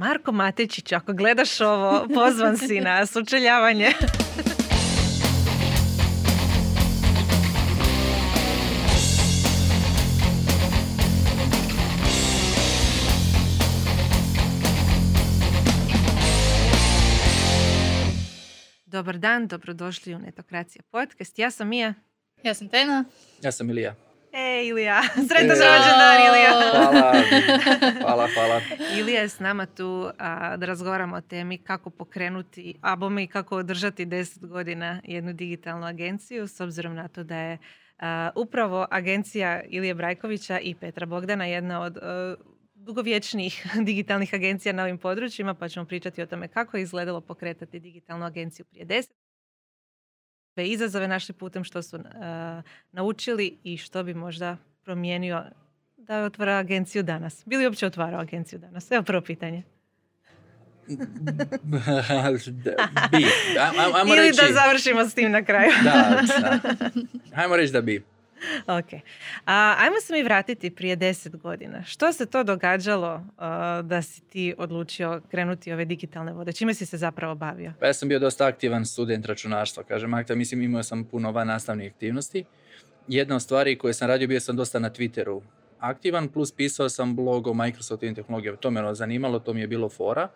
Marko Matečić, ako gledaš ovo, pozvan si na sučeljavanje. Dobar dan, dobrodošli u Netokracija podcast. Ja sam Mija. Ja sam Tena. Ja sam Ilija. E, Ilija. Sretan rođendan, Ilija. Hvala, hvala, hvala. Ilija je s nama tu a, da razgovaramo o temi kako pokrenuti, a bome i kako održati 10 godina jednu digitalnu agenciju, s obzirom na to da je a, upravo agencija Ilije Brajkovića i Petra Bogdana jedna od a, dugovječnijih digitalnih agencija na ovim područjima, pa ćemo pričati o tome kako je izgledalo pokretati digitalnu agenciju prije deset izazove našli putem što su uh, naučili i što bi možda promijenio da otvara agenciju danas. Bili uopće otvarao agenciju danas? Evo prvo pitanje. bi. Ajmo Ili reći, da završimo s tim na kraju. da, da. Ajmo reći da bi. ok. A, ajmo se mi vratiti prije deset godina. Što se to događalo uh, da si ti odlučio krenuti ove digitalne vode? Čime si se zapravo bavio? Pa ja sam bio dosta aktivan student računarstva, kažem akta, mislim imao sam puno van nastavnih aktivnosti. Jedna od stvari koje sam radio, bio sam dosta na Twitteru aktivan, plus pisao sam blog o Microsoftovim tehnologijama. To me ono zanimalo, to mi je bilo fora.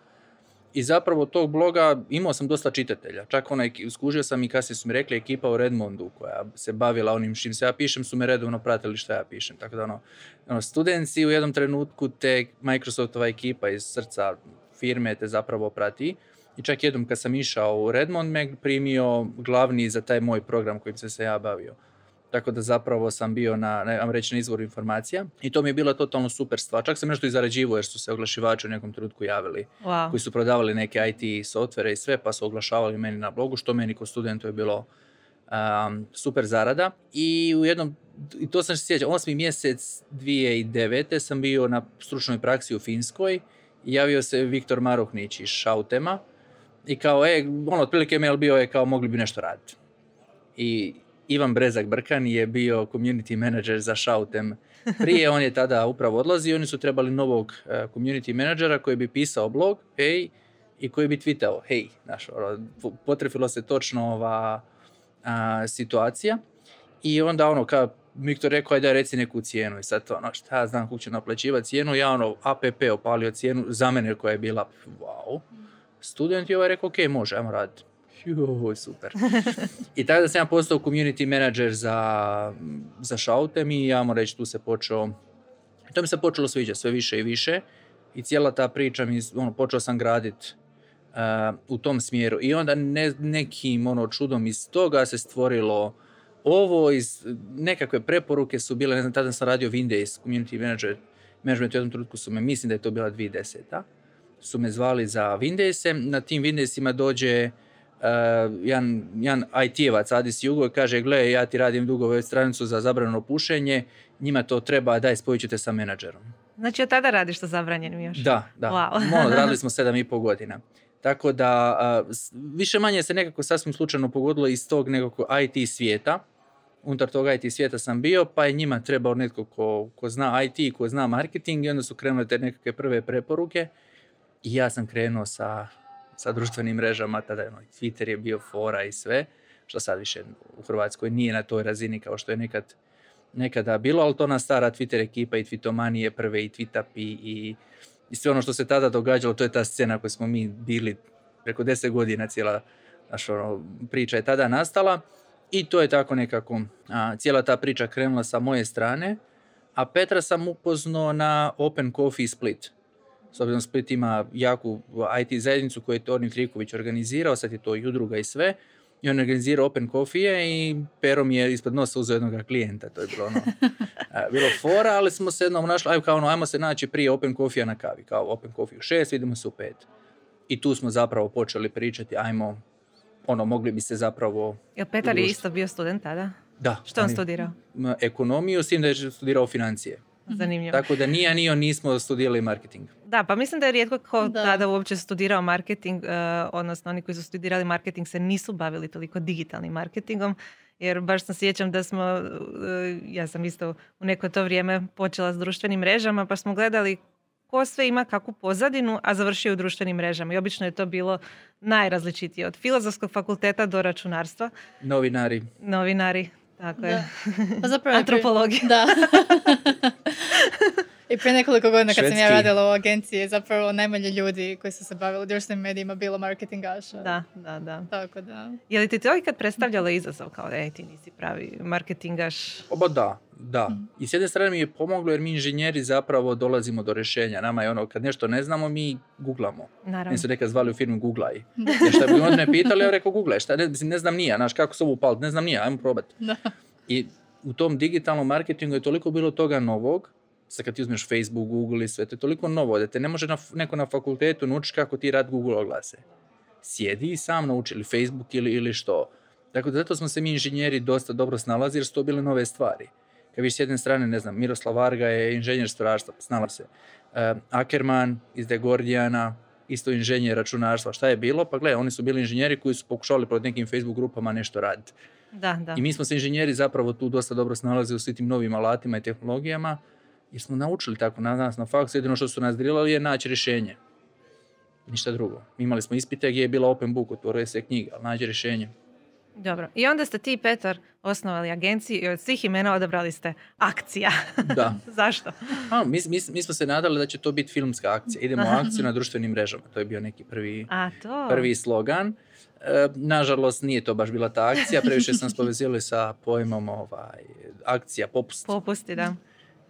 I zapravo tog bloga imao sam dosta čitatelja. Čak onaj, skužio sam i kasnije su mi rekli ekipa u Redmondu koja se bavila onim čim se ja pišem su me redovno pratili što ja pišem. Tako da ono, ono studenci u jednom trenutku te Microsoftova ekipa iz srca firme te zapravo prati. I čak jednom kad sam išao u Redmond me primio glavni za taj moj program kojim sam se ja bavio. Tako da zapravo sam bio na, ne, reći, na izvoru informacija i to mi je bila totalno super stvar. Čak sam nešto i zarađivao jer su se oglašivači u nekom trenutku javili Wow. koji su prodavali neke IT softvere i sve pa su oglašavali meni na blogu što meni kao studentu je bilo um, super zarada. I u jednom, i to sam se sjećao, osmi mjesec 2009. sam bio na stručnoj praksi u Finskoj i javio se Viktor Maruhnić iz Šautema i kao, e, ono, otprilike mail bio je kao mogli bi nešto raditi. I Ivan Brezak Brkan je bio community manager za Shoutem. Prije on je tada upravo odlazio oni su trebali novog uh, community managera koji bi pisao blog, hej, i koji bi tweetao, hej, znaš, ono, potrefilo se točno ova a, situacija. I onda ono, kao Viktor rekao, ajde reci neku cijenu. I sad ono, šta znam kako ću naplaćivati cijenu, ja ono, APP opalio cijenu za mene koja je bila, wow. Student je ovaj rekao, ok, može, ajmo raditi. Joj, super. I tako da sam ja postao community manager za, za Shoutem i ja moram reći tu se počeo, to mi se počelo sviđati sve više i više. I cijela ta priča mi, ono, počeo sam graditi uh, u tom smjeru. I onda ne, nekim ono čudom iz toga se stvorilo ovo iz nekakve preporuke su bile, ne znam, tada sam radio Windows, community manager, management u jednom trenutku su me, mislim da je to bila 2010 su me zvali za Windows, na tim Windowsima dođe uh, jedan, jedan IT-evac Adis Jugo kaže, gle, ja ti radim dugo web stranicu za zabrano pušenje, njima to treba, daj, spojit ću te sa menadžerom. Znači od tada radiš sa zabranjenim još? Da, da. Wow. Ono, radili smo sedam i pol godina. Tako da, uh, više manje se nekako sasvim slučajno pogodilo iz tog nekako IT svijeta. Unutar tog IT svijeta sam bio, pa je njima trebao netko ko, ko zna IT, ko zna marketing i onda su krenule te nekakve prve preporuke. I ja sam krenuo sa, sa društvenim mrežama, tada ono, Twitter je bio fora i sve, što sad više u Hrvatskoj nije na toj razini kao što je nekad, nekada bilo, ali to ona stara Twitter ekipa i Twitomanije prve i Twitup i, i, i sve ono što se tada događalo, to je ta scena koju smo mi bili preko deset godina, cijela naša ono, priča je tada nastala i to je tako nekako, a, cijela ta priča krenula sa moje strane, a Petra sam upoznao na Open Coffee Split. S obzirom Split ima jaku IT zajednicu koju je Torni Triković organizirao, sad je to i udruga i sve. I on organizirao Open Coffee i Pero mi je ispod nosa uzeo jednog klijenta. To je bilo ono, a, bilo fora, ali smo se jednom našli, ajmo, kao ono, ajmo se naći prije Open Coffee na kavi. Kao Open Coffee u šest, vidimo se u pet. I tu smo zapravo počeli pričati, ajmo, ono, mogli bi se zapravo... Jel Petar je isto bio student tada? Da. Što on je- studirao? Ekonomiju, s tim da je studirao financije. Zanimljivo. Tako da ni ja ni on nismo studirali marketing. Da, pa mislim da je rijetko ko Da. tada uopće studirao marketing, uh, odnosno oni koji su studirali marketing se nisu bavili toliko digitalnim marketingom, jer baš se sjećam da smo, uh, ja sam isto u neko to vrijeme počela s društvenim mrežama, pa smo gledali ko sve ima kakvu pozadinu, a završio u društvenim mrežama. I obično je to bilo najrazličitije. Od filozofskog fakulteta do računarstva. Novinari. Novinari, tako je. Pa zapravo Antropologija. Da. I prije nekoliko godina kad sam ja Švedski. radila u agenciji, je zapravo najmanje ljudi koji su se bavili društvenim medijima bilo marketingaša. Da, da, da. Tako da. Je li ti to ikad predstavljalo izazov kao ej ti nisi pravi marketingaš? Oba da, da. I s jedne strane mi je pomoglo jer mi inženjeri zapravo dolazimo do rješenja. Nama je ono, kad nešto ne znamo, mi googlamo. Naravno. Meni su nekad zvali u firmu Googlaj. Jer šta bi onda me pitali, ja rekao Googlaj, šta, ne, mislim, ne znam nija, znaš, kako se ovo upaliti, ne znam nija, ajmo probati. Da. I u tom digitalnom marketingu je toliko bilo toga novog, sad kad ti uzmeš Facebook, Google i sve, to je toliko novo da te ne može na, neko na fakultetu naučiti kako ti rad Google oglase. Sjedi i sam nauči ili Facebook ili, ili što. Tako da zato smo se mi inženjeri dosta dobro snalazili jer su to bile nove stvari. Kad viš s jedne strane, ne znam, Miroslav Varga je inženjer strojarstva, snala se. Uh, Ackerman iz The Guardiana, isto inženjer računarstva. Šta je bilo? Pa gle, oni su bili inženjeri koji su pokušavali pod nekim Facebook grupama nešto raditi. Da, da. I mi smo se inženjeri zapravo tu dosta dobro snalazili u svim tim novim alatima i tehnologijama, jer smo naučili tako na nas na faksu, jedino što su nas drilali je naći rješenje. Ništa drugo. Imali smo ispite gdje je bila open book, otvoruje se knjiga, ali nađi rješenje. Dobro. I onda ste ti Petar osnovali agenciju i od svih imena odabrali ste akcija. Da. Zašto? A, mi, mi, mi smo se nadali da će to biti filmska akcija. Idemo u akciju na društvenim mrežama. To je bio neki prvi, A to? prvi slogan. E, nažalost, nije to baš bila ta akcija. Previše sam nas povezili sa pojmom ovaj, akcija, popust. Popusti, da.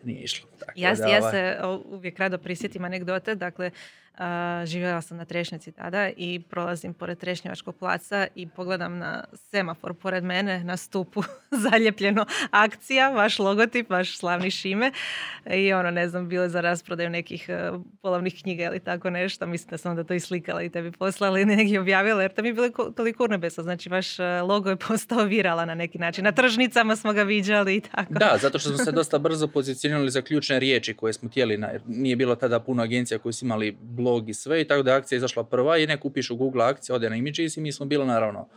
Nije išlo. Tako Ja, da, ja ovaj, se uvijek rado prisjetim anegdote, dakle, živjela sam na Trešnjaci tada i prolazim pored Trešnjevačkog placa i pogledam na semafor pored mene, na stupu zaljepljeno akcija, vaš logotip, vaš slavni šime i ono, ne znam, bilo je za rasprodaju nekih e, polovnih knjiga ili tako nešto, mislim da sam onda to i slikala i tebi poslala i negdje objavila, jer to mi je bilo ko- toliko urnebesno, znači vaš e, logo je postao virala na neki način, na tržnicama smo ga viđali i tako. Da, zato što smo se dosta brzo pozicionirali za ključne riječi koje smo htjeli. Nije bilo tada puno agencija koji su imali blog i sve i tako da je akcija izašla prva i neko upiše u Google akcija, ode na Images i mi smo bili naravno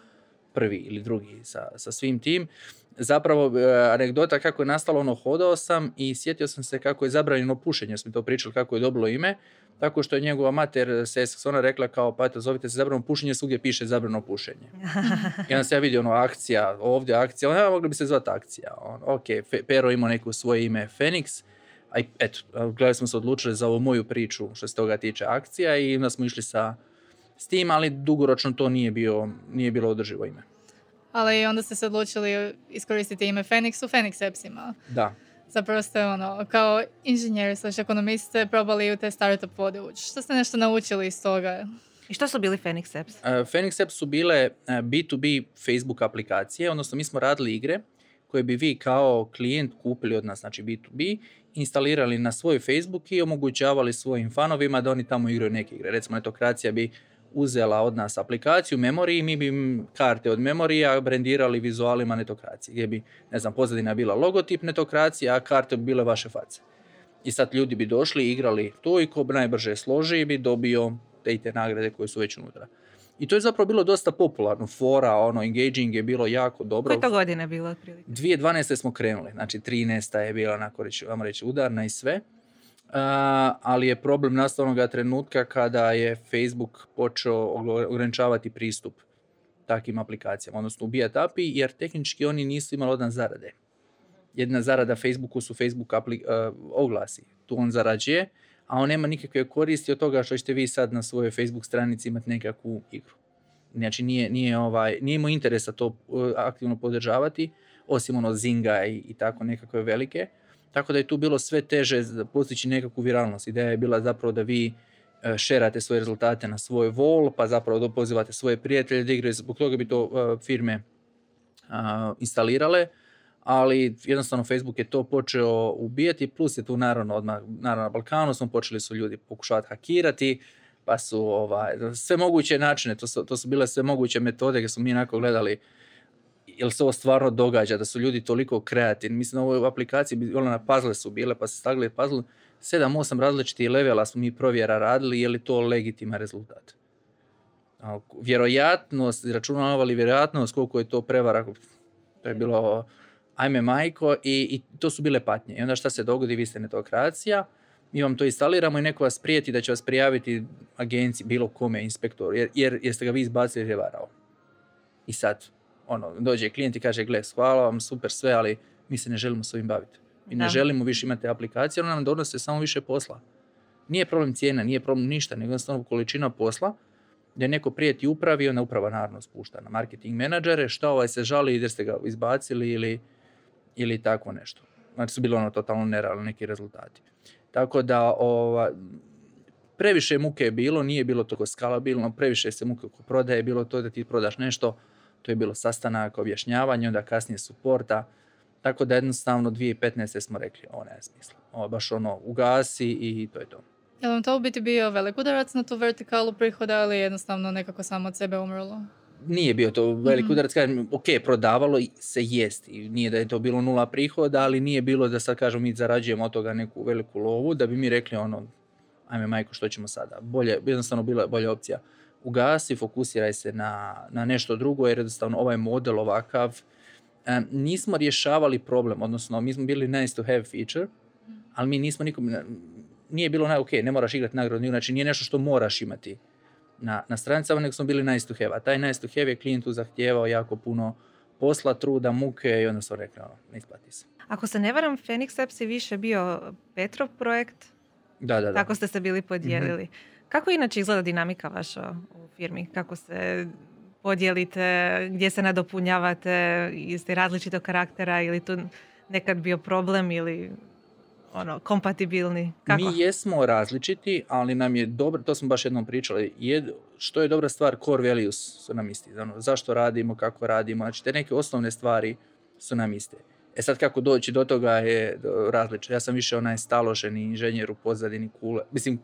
prvi ili drugi sa, sa svim tim. Zapravo, e, anegdota kako je nastalo, ono, hodao sam i sjetio sam se kako je zabranjeno pušenje, smo to pričali kako je dobilo ime, tako što je njegova mater se ona rekla kao, pa eto, zovite se zabrano pušenje, svugdje piše zabrano pušenje. I onda sam ja vidio ono akcija, ovdje akcija, ja, mogli bi se zvati akcija. On, ok, Pero imao neko svoje ime Fenix, a i eto, gledali smo se odlučili za ovu moju priču što se toga tiče akcija i onda smo išli sa s tim, ali dugoročno to nije, bio, nije bilo održivo ime. Ali onda ste se odlučili iskoristiti ime Phoenix u Phoenix Appsima. Da. Zapravo ste ono, kao inženjer slash ekonomist ste probali u te startup vode ući. Što ste nešto naučili iz toga? I što su bili Phoenix Apps? Uh, Phoenix Apps su bile uh, B2B Facebook aplikacije, odnosno mi smo radili igre koje bi vi kao klijent kupili od nas, znači B2B, instalirali na svoj Facebook i omogućavali svojim fanovima da oni tamo igraju neke igre. Recimo, netokracija bi uzela od nas aplikaciju memoriji, mi bi karte od memorija brendirali vizualima netokracije, gdje bi, ne znam, pozadina bila logotip netokracije, a karte bi bile vaše face. I sad ljudi bi došli, igrali to i ko najbrže složi bi dobio te i te nagrade koje su već unutra. I to je zapravo bilo dosta popularno. Fora, ono, engaging je bilo jako dobro. Koje to godine bilo otprilike? 2012. smo krenuli, znači 13. je bila onako reći, vamo reći udarna i sve. A, ali je problem nastao onoga trenutka kada je Facebook počeo ograničavati pristup takvim aplikacijama, odnosno ubijati API, jer tehnički oni nisu imali odna zarade. Jedna zarada Facebooku su Facebook apli- a, oglasi. Tu on zarađuje, a on nema nikakve koristi od toga što ćete vi sad na svojoj Facebook stranici imati nekakvu igru. Znači nije, nije, ovaj, nije imao interesa to uh, aktivno podržavati, osim ono Zinga i, i tako nekakve velike. Tako da je tu bilo sve teže postići nekakvu viralnost. Ideja je bila zapravo da vi uh, šerate svoje rezultate na svoj wall, pa zapravo da pozivate svoje prijatelje da igraju. Zbog toga bi to uh, firme instalirale, ali jednostavno Facebook je to počeo ubijati, plus je tu naravno odmah, naravno na Balkanu smo počeli su ljudi pokušavati hakirati, pa su ovaj, sve moguće načine, to su, to su bile sve moguće metode gdje smo mi onako gledali jel se ovo stvarno događa, da su ljudi toliko kreativni. Mislim, ovo u aplikaciji, ono na puzzle su bile, pa se stavili puzzle, 7-8 različitih levela smo mi provjera radili, je li to legitiman rezultat. Vjerojatnost, računavali vjerojatnost koliko je to prevara, to je bilo ajme majko i, i to su bile patnje. I onda šta se dogodi, vi ste netokracija, mi vam to instaliramo i neko vas prijeti da će vas prijaviti agenciji, bilo kome, inspektoru, jer, jer jeste ga vi izbacili jer je varao. I sad, ono, dođe klijent i kaže, gle, hvala vam, super sve, ali mi se ne želimo s ovim baviti. Mi ne Da. želimo više imati aplikacije, one nam donose samo više posla. Nije problem cijena, nije problem ništa, nego jednostavno količina posla, gdje neko prijeti upravi, onda uprava naravno spušta na marketing menadžere, šta ovaj se žali jer ste ga izbacili ili, ili tako nešto. Znači su bili ono totalno nerealni neki rezultati. Tako da ova, previše muke je bilo, nije bilo toliko skalabilno, previše se muke oko prodaje, bilo to da ti prodaš nešto, to je bilo sastanak, objašnjavanje, onda kasnije suporta. Tako da jednostavno 2015. smo rekli, ovo nema smisla. Ovo baš ono, ugasi i to je to. Je li vam to u biti bio velik udarac na tu vertikalu prihoda ili je jednostavno nekako samo od sebe umrlo? Nije bio to velik Mhm. udarac, kažem, ok, prodavalo se jest i nije da je to bilo nula prihoda, ali nije bilo da sad kažemo mi zarađujemo od toga neku veliku lovu, da bi mi rekli ono, ajme majko, što ćemo sada? Bolje, jednostavno bila je bolja opcija. Ugasi, fokusiraj se na, na nešto drugo, jer jednostavno ovaj model ovakav, nismo rješavali problem, odnosno mi smo bili nice to have feature, ali mi nismo nikom, nije bilo ok, ne moraš igrati nagradnu znači nije nešto što moraš imati na, na stranicama, nego smo bili nice to have. A taj nice to have je klijentu zahtijevao jako puno posla, truda, muke i onda smo rekli, ono, ne isplati se. Ako se ne varam, Phoenix Apps je više bio Petrov projekt, Da, da, da. tako ste se bili podijelili. Kako inače izgleda dinamika vaša u firmi? Kako se podijelite, gdje se nadopunjavate, jeste različitog karaktera ili tu nekad bio problem ili ono, kompatibilni? Kako? Mi jesmo različiti, ali nam je dobro, to smo baš jednom pričali, jed, što je dobra stvar, core values su nam isti. Ono, zašto radimo, kako radimo, znači te neke osnovne stvari su nam iste. E sad kako doći do toga je različito. Ja sam više onaj staloženi inženjer u pozadini kule, mislim,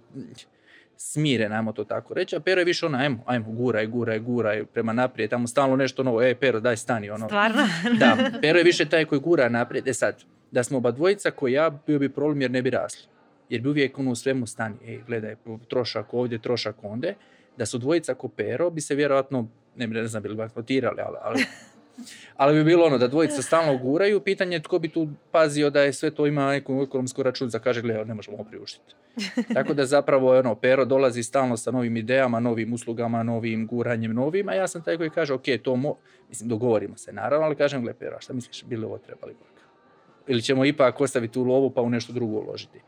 smiren, ajmo to tako reći, a Pero je više ono, ajmo, ajmo, guraj, guraj, guraj prema naprijed, tamo stalno nešto novo, e, Pero, daj stani, ono, Stvarno? da, Pero je više taj koji gura naprijed. E sad, da smo oba dvojica koji ja, bio bi problem jer ne bi rasli. Jer bi uvijek ono u svemu stani, ej, gledaj, trošak ovdje, trošak ondje. Da su dvojica ko Pero, bi se vjerojatno, ne, znam, bili bankrotirali, ali, ali, ali bi bilo ono da dvojica stalno guraju, pitanje je tko bi tu pazio da je sve to ima neku ekonomsku računicu, kaže, gledaj, ne možemo priuštiti. Tako da zapravo ono, Pero dolazi stalno sa novim idejama, novim uslugama, novim guranjem, novim, a ja sam taj koji kaže, ok, to mo... Mislim, dogovorimo se naravno, ali kažem, gle Pero, a šta misliš, bi li ovo trebali? Ili ćemo ipak ostaviti tu lovu pa u nešto drugo uložiti.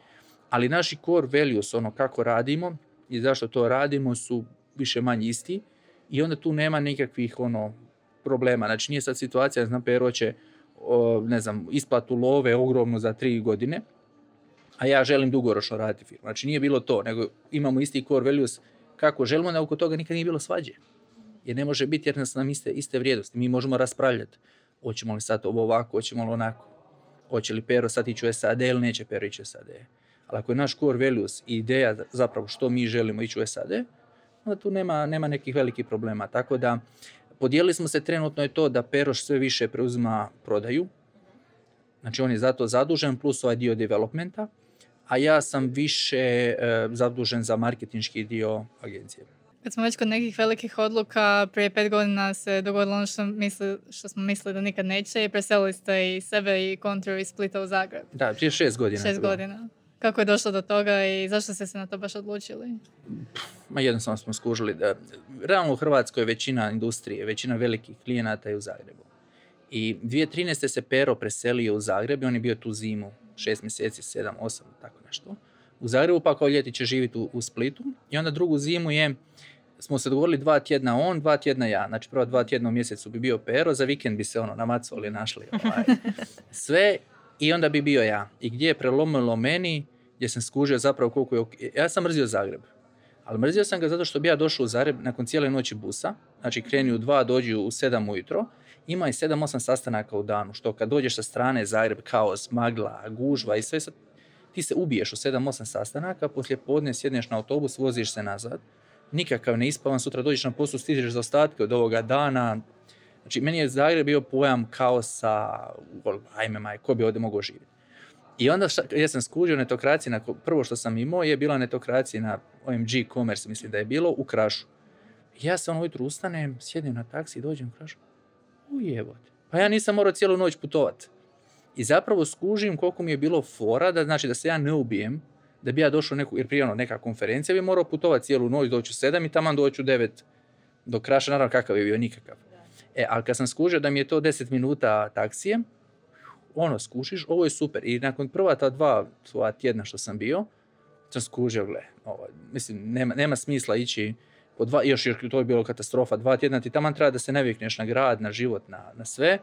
Ali naši core values, ono kako radimo i zašto to radimo su više manje isti i onda tu nema nikakvih ono problema. Znači nije sad situacija, znam, Pero će o, ne znam, isplatu love ogromnu za tri godine, a ja želim dugoročno raditi firmu. Znači nije bilo to, nego imamo isti core values kako želimo, da oko toga nikad nije bilo svađe. Jer ne može biti jer nas nam iste, iste vrijednosti. Mi možemo raspravljati. Hoćemo li sad ovo ovako, hoćemo li onako. Hoće li Pero sad ići u SAD ili neće Pero ići u SAD. Ali ako je naš core values i ideja zapravo što mi želimo ići u SAD, onda tu nema, nema nekih velikih problema. Tako da podijelili smo se trenutno je to da Peroš sve više preuzima prodaju. Znači on je zato zadužen plus ovaj dio developmenta, a ja sam više e, zadužen za marketinški dio agencije. Kad smo već kod nekih velikih odluka, prije pet godina se dogodilo ono što, misli, što smo mislili da nikad neće i preselili ste i sebe i kontru iz Splita u Zagreb. Da, prije šest godina. je Šest godina. Kako je došlo do toga i zašto ste se na to baš odlučili? Ma jednostavno smo skužili da realno u Hrvatskoj većina industrije, većina velikih klijenata je u Zagrebu. I 2013. se Pero preselio u Zagreb i on je bio tu zimu, šest mjeseci, sedam, osam, tako nešto. U Zagrebu pa kao ljeti će živjeti u, u Splitu i onda drugu zimu je smo se dogovorili dva tjedna on, dva tjedna ja. Znači prva dva tjedna u mjesecu bi bio Pero, za vikend bi se ono namacovali, našli ovaj, sve i onda bi bio ja. I gdje je prelomilo meni, gdje sam skužio zapravo koliko je... ok- Ja sam mrzio Zagreb. Ali mrzio sam ga zato što bi ja došao u Zagreb nakon cijele noći busa, znači kreni u dva, dođi u sedam ujutro, ima i sedam, osam sastanaka u danu, što kad dođeš sa strane Zagreb, kaos, magla, gužva i sve, sad, ti se ubiješ u sedam, osam sastanaka, poslije podne sjedneš na autobus, voziš se nazad, nikakav ne ispavan, sutra dođeš na poslu, stižeš za ostatke od ovoga dana. Znači, meni je Zagreb bio pojam kaosa, ajme maj, ko bi ovdje mogao živjeti. I onda šta, ja sam skužio netokraciju, na, prvo što sam imao je bila netokracija na OMG Commerce, mislim da je bilo, u Krašu. Ja se ono ujutro ustanem, sjedim na taksi, dođem u Krašu. Ujebote. Pa ja nisam morao cijelu noć putovat. I zapravo skužim koliko mi je bilo fora, da znači da se ja ne ubijem, da bi ja došao neku, jer prije ono, neka konferencija bi morao putovati cijelu noć, doći u sedam i taman doći u devet do kraša, naravno kakav je bio, nikakav. E, ali kad sam skužio da mi je to 10 minuta taksije, ono, skušiš, ovo je super. I nakon prva ta dva svoja tjedna što sam bio, sam skužio, gle, ovo, mislim, nema, nema smisla ići po dva, još, još to je bilo katastrofa, dva tjedna ti taman treba da se navikneš na grad, na život, na, na sve,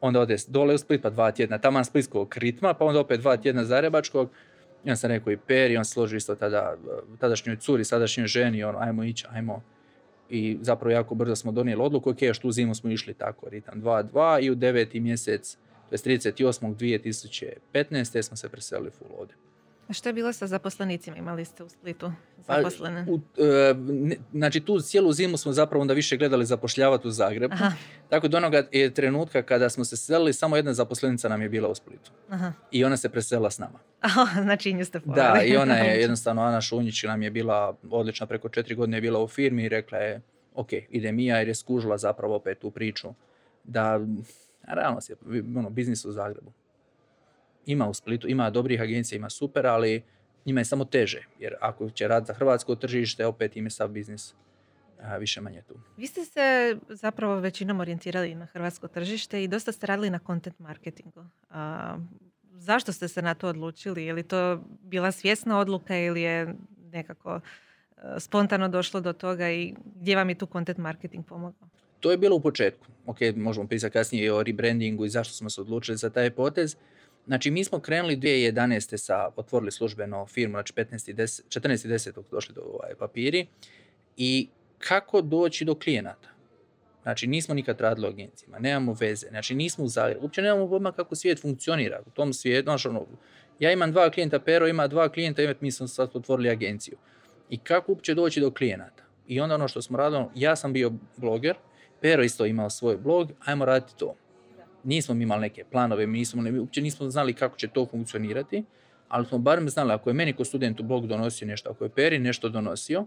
onda ode dole u Split pa dva tjedna, taman splitskog ritma, pa onda opet dva tjedna zarebačkog, on sam rekao i Peri, on složi isto tada, tadašnjoj curi, sadašnjoj ženi, ono, ajmo ići, ajmo. I zapravo jako brzo smo donijeli odluku, ok, još tu zimu smo išli tako, ritam 2-2 i u deveti mjesec, to je 38. 2015. smo se preselili full ovdje. A što je bilo sa zaposlenicima? Imali ste u Splitu zaposlene? u, e, znači tu cijelu zimu smo zapravo onda više gledali zapošljavati u Zagrebu. Aha. Tako do onoga je trenutka kada smo se selili, samo jedna zaposlenica nam je bila u Splitu. Aha. I ona se preselila s nama. Aha, znači nju ste Da, i ona je jednostavno, Ana Šunjić nam je bila odlična, preko četiri godine je bila u firmi i rekla je, ok, ide Mija jer je skužila zapravo opet tu priču da, realno je ono, biznis u Zagrebu ima u Splitu, ima dobrih agencija, ima super, ali njima je samo teže. Jer ako će raditi za hrvatsko tržište, opet im je sav biznis više manje tu. Vi ste se zapravo većinom orijentirali na hrvatsko tržište i dosta ste radili na content marketingu. A, zašto ste se na to odlučili? Je li to bila svjesna odluka ili je nekako spontano došlo do toga i gdje vam je tu content marketing pomogao? To je bilo u početku. Ok, možemo pisati kasnije i o rebrandingu i zašto smo se odlučili za taj potez. Znači, mi smo krenuli 2011. sa, otvorili službeno firmu, znači 14.10. došli do ovaj papiri i kako doći do klijenata. Znači, nismo nikad radili u agencijama, nemamo veze, znači nismo u Zagrebu, uopće nemamo pojma kako svijet funkcionira. U tom svijetu, znači, ono, ja imam dva klijenta, Pero ima dva klijenta, mi smo sad otvorili agenciju. I kako uopće doći do klijenata? I onda ono što smo radili, ja sam bio bloger, Pero isto imao svoj blog, ajmo raditi to nismo imali neke planove, mi nismo, uopće nismo znali kako će to funkcionirati, ali smo barem znali ako je meni ko studentu blog donosio nešto, ako je Peri nešto donosio,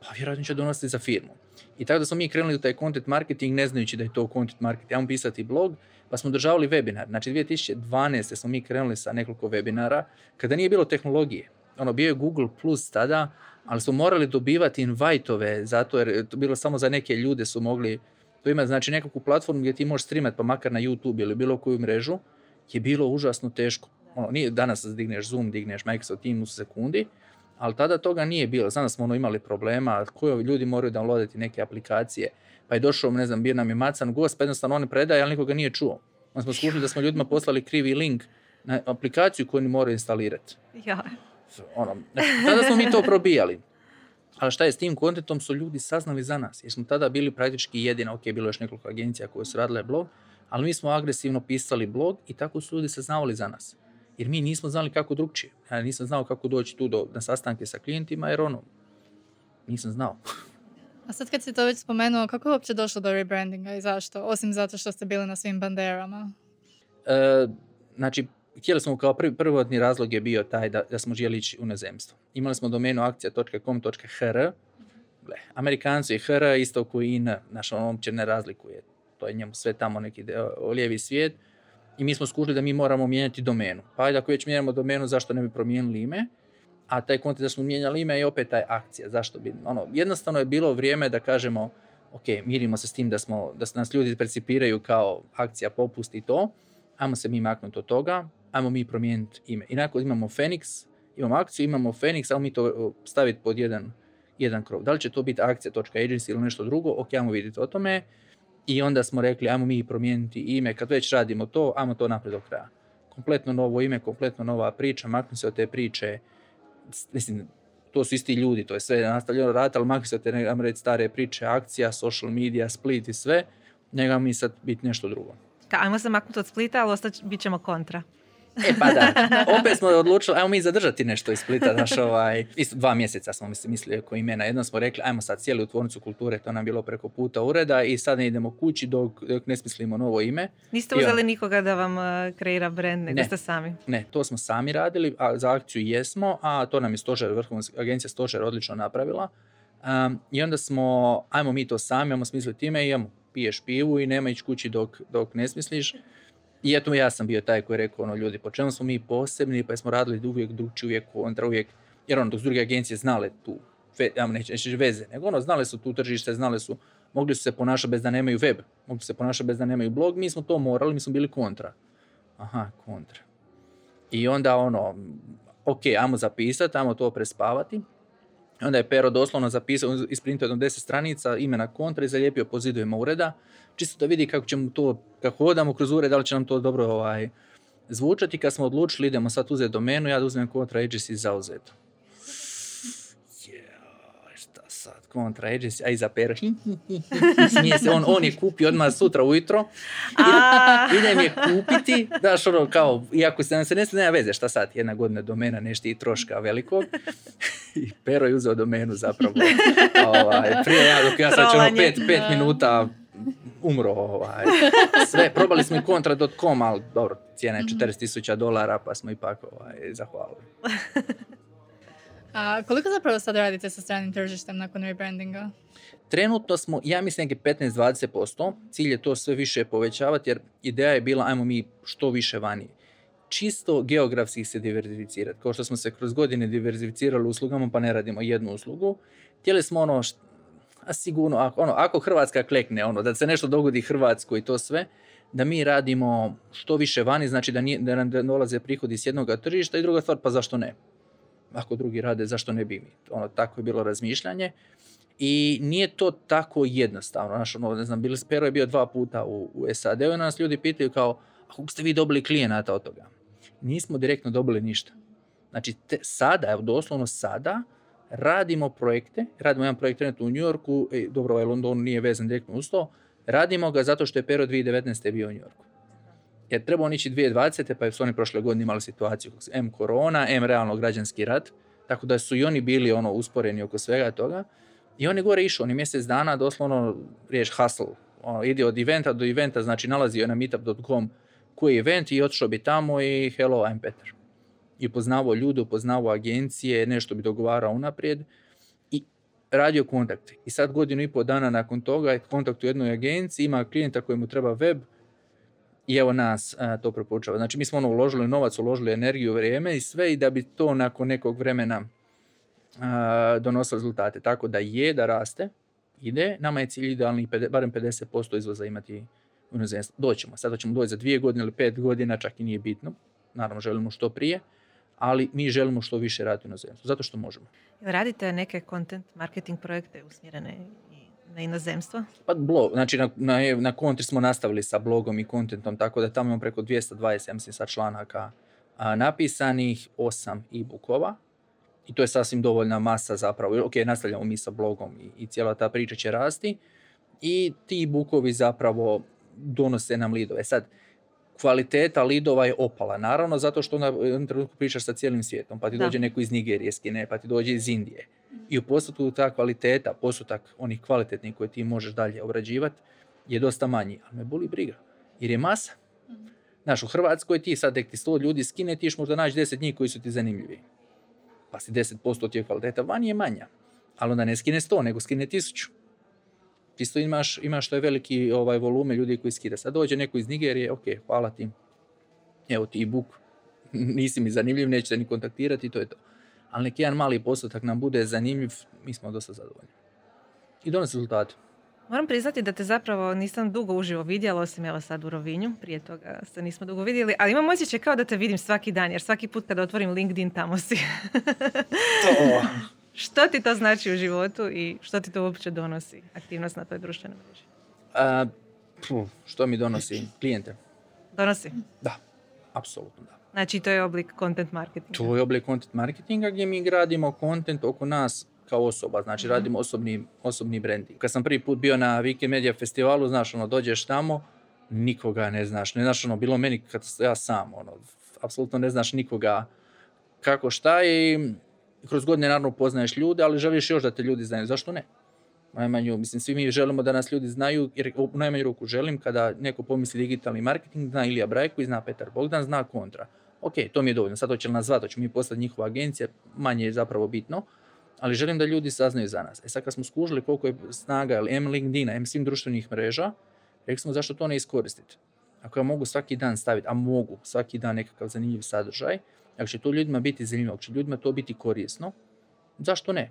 pa vjerojatno će donositi za firmu. I tako da smo mi krenuli u taj content marketing ne znajući da je to content marketing, ajmo pisati blog, pa smo državali webinar. Znači 2012. smo mi krenuli sa nekoliko webinara kada nije bilo tehnologije. Ono, bio je Google Plus tada, ali smo morali dobivati invite-ove, zato jer to bilo samo za neke ljude su mogli to ima znači nekakvu platformu gdje ti možeš streamati pa makar na YouTube ili bilo koju mrežu, je bilo užasno teško. Ono, nije danas digneš Zoom, digneš Microsoft Teams u sekundi, ali tada toga nije bilo. Znam da smo ono imali problema, koji ljudi moraju downloaditi neke aplikacije, pa je došao, ne znam, bio nam je macan gost, pa jednostavno on predaje, ali nikoga nije čuo. Onda smo skušali da smo ljudima poslali krivi link na aplikaciju koju oni moraju instalirati. Ja. Ono, tada smo mi to probijali. Ali šta je s tim kontentom su ljudi saznali za nas. Jer smo tada bili praktički jedina, ok, bilo još nekoliko agencija koje su radile blog, ali mi smo agresivno pisali blog i tako su ljudi saznavali za nas. Jer mi nismo znali kako drugčije. Ja nisam znao kako doći tu do, na sastanke sa klijentima, jer ono, nisam znao. A sad kad si to već spomenuo, kako je uopće došlo do rebrandinga i zašto? Osim zato što ste bili na svim banderama. E, znači, htjeli smo kao prvi, prvotni razlog je bio taj da, da smo želi ići u inozemstvo. Imali smo domenu akcija.com.hr, Amerikanci i HR isto koji in, naš on uopće ne razlikuje. To je njemu sve tamo neki lijevi svijet. I mi smo skušali da mi moramo mijenjati domenu. Pa ajde ako već mijenjamo domenu, zašto ne bi promijenili ime? A taj kontent da smo mijenjali ime je opet taj akcija. Zašto bi? Ono, jednostavno je bilo vrijeme da kažemo, ok, mirimo se s tim da, smo, da nas ljudi percipiraju kao akcija popust i to, ajmo se mi maknuti od toga, ajmo mi promijeniti ime. I imamo Phoenix, imamo akciju, imamo Phoenix, ajmo mi to staviti pod jedan, jedan krov. Da li će to biti akcija.agency ili nešto drugo, ok, ajmo vidjeti o tome. I onda smo rekli, ajmo mi promijeniti ime, kad već radimo to, ajmo to naprijed do kraja. Kompletno novo ime, kompletno nova priča, maknu se od te priče, mislim, to su isti ljudi, to je sve nastavljeno raditi, ali maknu se od te, ajmo reći, stare priče, akcija, social media, split i sve, nego mi sad biti nešto drugo. Ajmo se maknuti od splita, ali ostat, bit ćemo kontra. E pa da, opet smo odlučili, ajmo mi zadržati nešto iz Splita, naš ovaj, isto dva mjeseca smo mislili oko imena. Jednom smo rekli, ajmo sad cijeli u tvornicu kulture, to nam bilo preko puta ureda i sad ne idemo kući dok, dok ne smislimo novo ime. Niste uzeli nikoga da vam uh, kreira brand, nego ne, ste sami? Ne, to smo sami radili, a za akciju jesmo, a to nam je Stožer, vrhovna agencija Stožer odlično napravila. Um, I onda smo, ajmo mi to sami, ajmo smisliti ime i ajmo, piješ pivu i nema ići kući dok, dok ne smisliš. I eto ja sam bio taj koji je rekao, ono, ljudi, po čemu smo mi posebni, pa smo radili uvijek drugčije, uvijek kontra, uvijek Jer ono, dok druge agencije znale tu, ja neću reći veze, nego ono, znale su tu tržište, znale su, mogli su se ponašati bez da nemaju web, mogli su se ponašati bez da nemaju blog, mi smo to morali, mi smo bili kontra. Aha, kontra. I onda ono, ok, ajmo zapisati, ajmo to prespavati. I onda je Pero doslovno zapisao, isprintao jedno deset stranica imena kontra i zalijepio po zidovima ureda, čisto da vidi kako ćemo to, kako hodamo kroz ured, da li će nam to dobro ovaj, zvučati. Kad smo odlučili, idemo sad uzeti domenu, ja da uzmem kontra agency zauzeto. Joj, šta sad, kontra agency, a iza Pero, smije se, on, on je kupio odmah sutra ujutro, idem je kupiti, daš ono kao, iako se nam se ne nema veze šta sad, jedna godina domena nešto i troška velikog. I Pero je uzeo domenu zapravo. ovaj, prije ja, dok ja sad ću ono pet, pet minuta umro. Ovaj. Sve, probali smo i kontra.com, ali dobro, cijena je 40.000 dolara, pa smo ipak ovaj, zahvalili. A koliko zapravo sad radite sa stranim tržištem nakon rebrandinga? Trenutno smo, ja mislim, neki 15-20%. Cilj je to sve više povećavati, jer ideja je bila, ajmo mi što više vani. Čisto geografski se diverzificirati. Kao što smo se kroz godine diverzificirali uslugama, pa ne radimo jednu uslugu. Htjeli smo ono, a sigurno, ako, ono, ako Hrvatska klekne, ono, da se nešto dogodi Hrvatskoj i to sve, da mi radimo što više vani, znači da, nije, da nam dolaze prihodi s jednog tržišta i druga stvar, pa zašto ne? Ako drugi rade, zašto ne bi mi? Ono, tako je bilo razmišljanje. I nije to tako jednostavno. Znaš, ono, ne znam, Bill Spero je bio dva puta u, u SAD-u i nas ljudi pitaju kao, a kako ste vi dobili klijenata od toga? Nismo direktno dobili ništa. Znači, te, sada, evo doslovno sada, radimo projekte, radimo jedan projekt trenutno u New Yorku, e, dobro, ovaj London nije vezan direktno uz to, radimo ga zato što je Pero 2019. bio u New Yorku. Jer treba on ići 2020. pa su oni prošle godine imali situaciju M korona, M realno građanski rat, tako da su i oni bili ono usporeni oko svega toga. I on je gore išao, on je mjesec dana doslovno riječ hustle. Ono, ide od eventa do eventa, znači nalazio je na meetup.com koji je event i otišao bi tamo i hello, I'm Petar. I upoznavao ljude, upoznavao agencije, nešto bi dogovarao unaprijed i radio kontakte. I sad godinu i pol dana nakon toga je kontakt u jednoj agenciji, ima klijenta kojemu treba web i evo nas a, to preporučava. Znači mi smo ono uložili novac, uložili energiju, vrijeme i sve i da bi to nakon nekog vremena a, donosilo rezultate. Tako da je, da raste, ide. Nama je cilj idealni, barem 50% izvoza imati u inozemstvu. Doćemo. Sada ćemo doći za dvije godine ili pet godina, čak i nije bitno. Naravno, želimo što prije, ali mi želimo što više raditi u inozemstvu, zato što možemo. Radite neke content marketing projekte usmjerene na inozemstvo? Pa blog, znači na, na, na kontri smo nastavili sa blogom i kontentom, tako da tamo imamo preko 220, ja mislim, sad članaka a, napisanih, osam e-bookova. I to je sasvim dovoljna masa zapravo. Ok, nastavljamo mi sa blogom i, i cijela ta priča će rasti. I ti e-bookovi zapravo donose nam lidove. Sad, kvaliteta lidova je opala, naravno, zato što na jednom trenutku pričaš sa cijelim svijetom, pa ti Da. dođe neko iz Nigerije, s Kine, pa ti dođe iz Indije. I u postotku ta kvaliteta, postotak onih kvalitetnih koje ti možeš dalje obrađivati, je dosta manji, ali me boli briga. Jer je masa. Znaš, u Hrvatskoj ti sad tek ti 100 ljudi skine, ti možda naći 10 njih koji su ti zanimljivi. Pa si 10% ti je kvaliteta, vani je manja. Ali onda ne skine 100, nego skine 1000. Ti isto imaš, imaš to je veliki ovaj, volume ljudi koji skida. Sad dođe neko iz Nigerije, ok, hvala ti. Evo ti e-book, nisi mi zanimljiv, neću te ni kontaktirati, to je to. Ali neki jedan mali postotak nam bude zanimljiv, mi smo dosta zadovoljni. I donosi rezultate. Moram priznati da te zapravo nisam dugo uživo vidjela, osim evo sad u Rovinju, prije toga se nismo dugo vidjeli, ali imam osjećaj kao da te vidim svaki dan, jer svaki put kada otvorim LinkedIn tamo si. što ti to znači u životu i što ti to uopće donosi aktivnost na toj društvenoj mreži? A, što mi donosi? Klijente? Donosi. Da, apsolutno da. Znači to je oblik content marketinga. To je oblik content marketinga gdje mi gradimo content oko nas kao osoba, znači radimo osobni, osobni branding. Kad sam prvi put bio na Weekend Media festivalu, znaš, ono, dođeš tamo, nikoga ne znaš, ne znaš, ono, bilo meni kad ja sam, ono, apsolutno ne znaš nikoga kako šta i kroz godine naravno poznaješ ljude, ali želiš još da te ljudi znaju, zašto ne? Najmanju, mislim, svi mi želimo da nas ljudi znaju, jer u najmanju ruku želim kada neko pomisli digitalni marketing, zna Ilija Brajko i zna Petar Bogdan, zna kontra. Ok, to mi je dovoljno, sad hoće li nas zvati, hoće mi postati njihova agencija, manje je zapravo bitno, ali želim da ljudi saznaju za nas. E sad kad smo skužili koliko je snaga, ili M LinkedIna, M svim društvenih mreža, rekli smo zašto to ne iskoristiti. Ako ja mogu svaki dan staviti, a mogu svaki dan nekakav zanimljiv sadržaj, ako će to ljudima biti zanimljivo, ako će ljudima to biti korisno, zašto ne?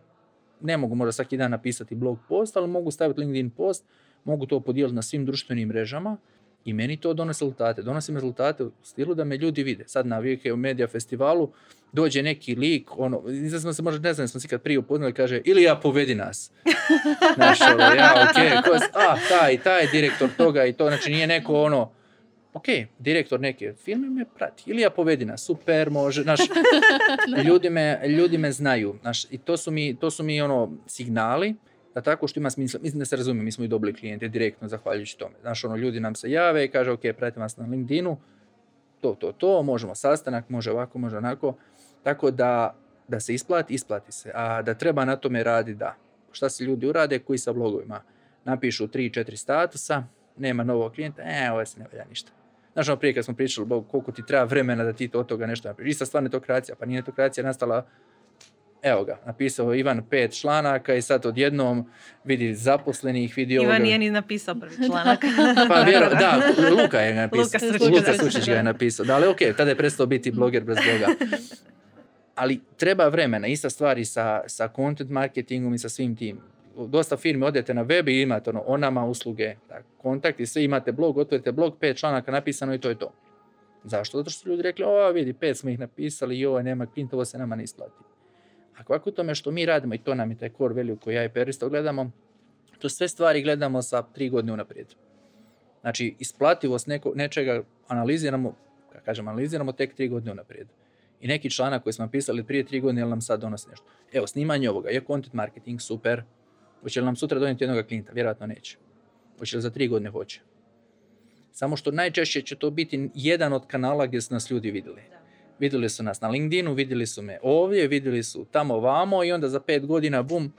Ne mogu možda svaki dan napisati blog post, ali mogu staviti LinkedIn post, mogu to podijeliti na svim društvenim mrežama i meni to donosi rezultate. Donosim rezultate u stilu da me ljudi vide. Sad na Vike Media festivalu dođe neki lik, ono, ne smo se možda, ne znam, smo se kad prije upoznali, kaže, ili ja povedi nas. Znaš, ono, ja, ok, a, taj, taj direktor toga i to, znači nije neko ono, ok, direktor neke firme me prati, ili ja povedi nas, super, može, znaš, ljudi me, ljudi me znaju, znaš, i to su mi, to su mi ono, signali, da tako što ima smisla, mislim da se razumije, mi smo i dobili klijente direktno zahvaljujući tome. Znaš, ono, ljudi nam se jave i kaže, ok, pratim vas na LinkedInu, to, to, to, možemo sastanak, može ovako, može onako, tako da, da se isplati, isplati se, a da treba na tome radi, da. Šta se ljudi urade, koji sa blogovima napišu 3-4 statusa, nema novog klijenta, e, ovo se ne valja ništa. Znaš, ono prije kad smo pričali koliko ti treba vremena da ti to od toga nešto napiš. Ista stvar netokracija, pa nije netokracija nastala evo ga, napisao Ivan pet članaka i sad odjednom vidi zaposlenih, vidi Ivan ovoga. nije ni napisao prvi članak. Pa vjero, da, Luka je napisao. Luka Sučić, ga je napisao. Da, ali ok, tada je prestao biti bloger bez bloga. Ali treba vremena, ista stvar i sa, sa content marketingom i sa svim tim. Dosta firmi odete na web i imate ono, o nama usluge, tak, kontakt i sve imate blog, otvorite blog, pet članaka napisano i to je to. Zašto? Zato što su ljudi rekli, o vidi, pet smo ih napisali, joj, nema klinta, ovo se nama ne isplati. A kako je tome što mi radimo, i to nam je taj core value koji ja i Peristo gledamo, to sve stvari gledamo sa tri godine unaprijed. Znači, isplativost neko, nečega analiziramo, kažem analiziramo, tek tri godine unaprijed. I neki članak koji smo napisali prije tri godine, jel nam sad donosi nešto. Evo, snimanje ovoga, je content marketing, super. Hoće li nam sutra donijeti jednog klijenta? Vjerojatno neće. Hoće li za tri godine? Hoće. Samo što najčešće će to biti jedan od kanala gdje su nas ljudi vidjeli. Vidjeli su nas na LinkedInu, vidjeli su me ovdje, vidjeli su tamo vamo i onda za pet godina, bum,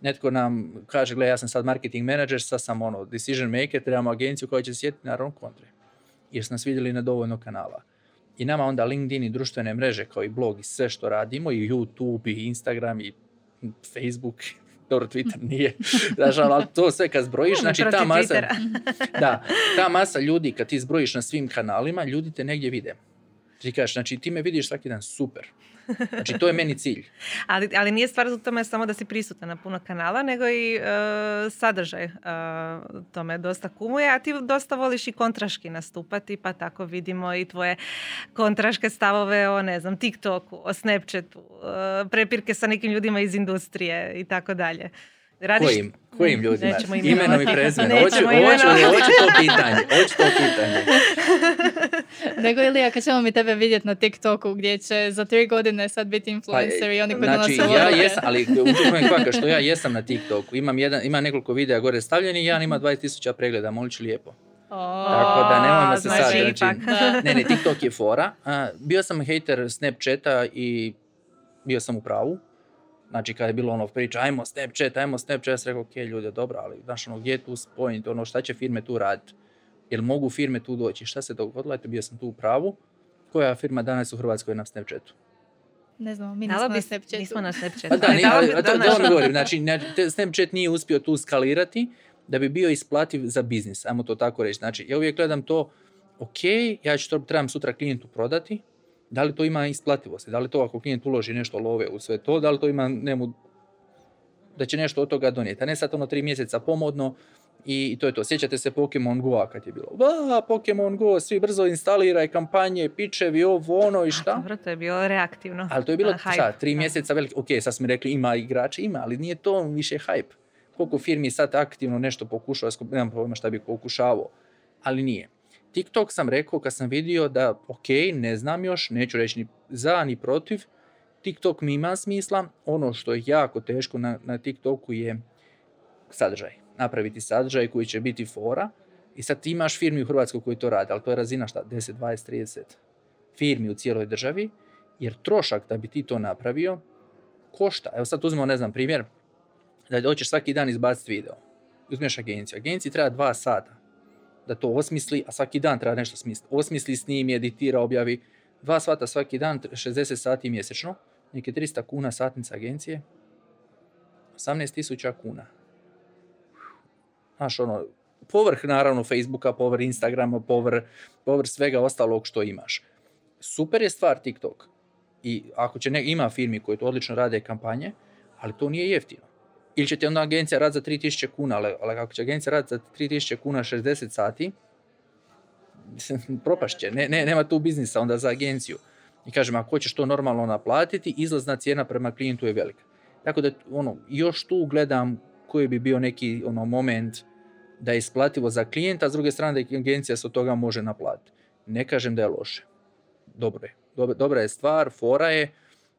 netko nam kaže, gle, ja sam sad marketing manager, sad sam ono, decision maker, trebamo agenciju koja će sjetiti, naravno kontre. Jer su nas vidjeli na dovoljno kanala. I nama onda LinkedIn i društvene mreže, kao i blog i sve što radimo, i YouTube, i Instagram, i Facebook, dobro, Twitter nije, znaš, ali to sve kad zbrojiš, znači ta masa, da, ta masa ljudi, kad ti zbrojiš na svim kanalima, ljudi te negdje vide. Ti kažeš, znači ti me vidiš svaki dan, super. Znači to je meni cilj. Ali, ali nije stvar u tome samo da si prisutan na puno kanala, nego i e, sadržaj e, tome dosta kumuje, a ti dosta voliš i kontraški nastupati, pa tako vidimo i tvoje kontraške stavove o, ne znam, TikToku, o Snapchatu, e, prepirke sa nekim ljudima iz industrije i tako dalje. Radiš... Kojim? Kojim ljudima? Nećemo Imenom i prezimenom. Hoću, to pitanje. Hoću to pitanje. Nego Ilija, kad ćemo mi tebe vidjeti na TikToku gdje će za tri godine sad biti influencer i oni koji znači, donose ja jesam, ali učujem kvaka što ja jesam na TikToku. Imam, jedan, ima nekoliko videa gore stavljeni i jedan ima 20.000 pregleda, molić lijepo. O, Tako da nemojmo se sad, znači znači, ne, ne, TikTok je fora. A, bio sam hater Snapchata i bio sam u pravu. Znači, kada je bilo ono priča, ajmo Snapchat, ajmo Snapchat, ja sam rekao, ok, ljudi, dobro, ali znaš, ono, gdje je tu point, ono, šta će firme tu raditi? Jel mogu firme tu doći? Šta se dogodilo? Eto, bio sam tu u pravu. Koja firma danas u Hrvatskoj na Snapchatu? Ne znam, mi nismo bi, na Snapchatu. nismo na Snapchatu. Pa da, ali ali, da, govorim, znači, Snapchat nije uspio tu skalirati da bi bio isplativ za biznis, ajmo to tako reći. Znači, ja uvijek gledam to, ok, ja ću to, trebam sutra klijentu prodati, da li to ima isplativosti, da li to ako klijent uloži nešto love u sve to, da li to ima njemu, da će nešto od toga donijeti, a ne sad ono tri mjeseca pomodno i, to je to. Sjećate se Pokemon Go kad je bilo, va, Pokemon Go, svi brzo instaliraj kampanje, pičevi, ovo, ono i šta. Dobro, to je bilo reaktivno. Ali to je bilo A, hype, šta, tri mjeseca veliki, ok, sad smo rekli ima igrače, ima, ali nije to više hype. Koliko firmi sad aktivno nešto pokušava, nemam pojma šta bi pokušavao, ali nije. TikTok sam rekao kad sam vidio da, ok, ne znam još, neću reći ni za ni protiv, TikTok mi ima smisla, ono što je jako teško na, na TikToku je sadržaj. Napraviti sadržaj koji će biti fora i sad ti imaš firmi u Hrvatskoj koji to rade, ali to je razina šta, 10, 20, 30 firmi u cijeloj državi, jer trošak da bi ti to napravio košta. Evo sad uzmemo, ne znam, primjer, da hoćeš svaki dan izbaciti video. Uzmeš agenciju. Agenciji treba dva sata da to osmisli, a svaki dan treba nešto smisliti. Osmisli, snimi, editira, objavi. Dva sata svaki dan, 60 sati mjesečno, neke 300 kuna satnica agencije, 18.000 kuna. Znaš, ono, povrh naravno Facebooka, povrh Instagrama, povrh, povrh svega ostalog što imaš. Super je stvar TikTok, I ako će ne, ima firmi koji to odlično rade kampanje, ali to nije jeftino. Ili će ti onda agencija rad za 3000 kuna, ali, ali ako će agencija rad za 3000 kuna 60 sati, propašće, ne, ne, nema tu biznisa onda za agenciju. I kažem, ako hoćeš to normalno naplatiti, izlazna cijena prema klijentu je velika. Tako da ono, još tu gledam koji bi bio neki ono moment da je isplativo za klijenta, a s druge strane da agencija se od toga može naplatiti. Ne kažem da je loše. Dobro je. Dobra je stvar, fora je,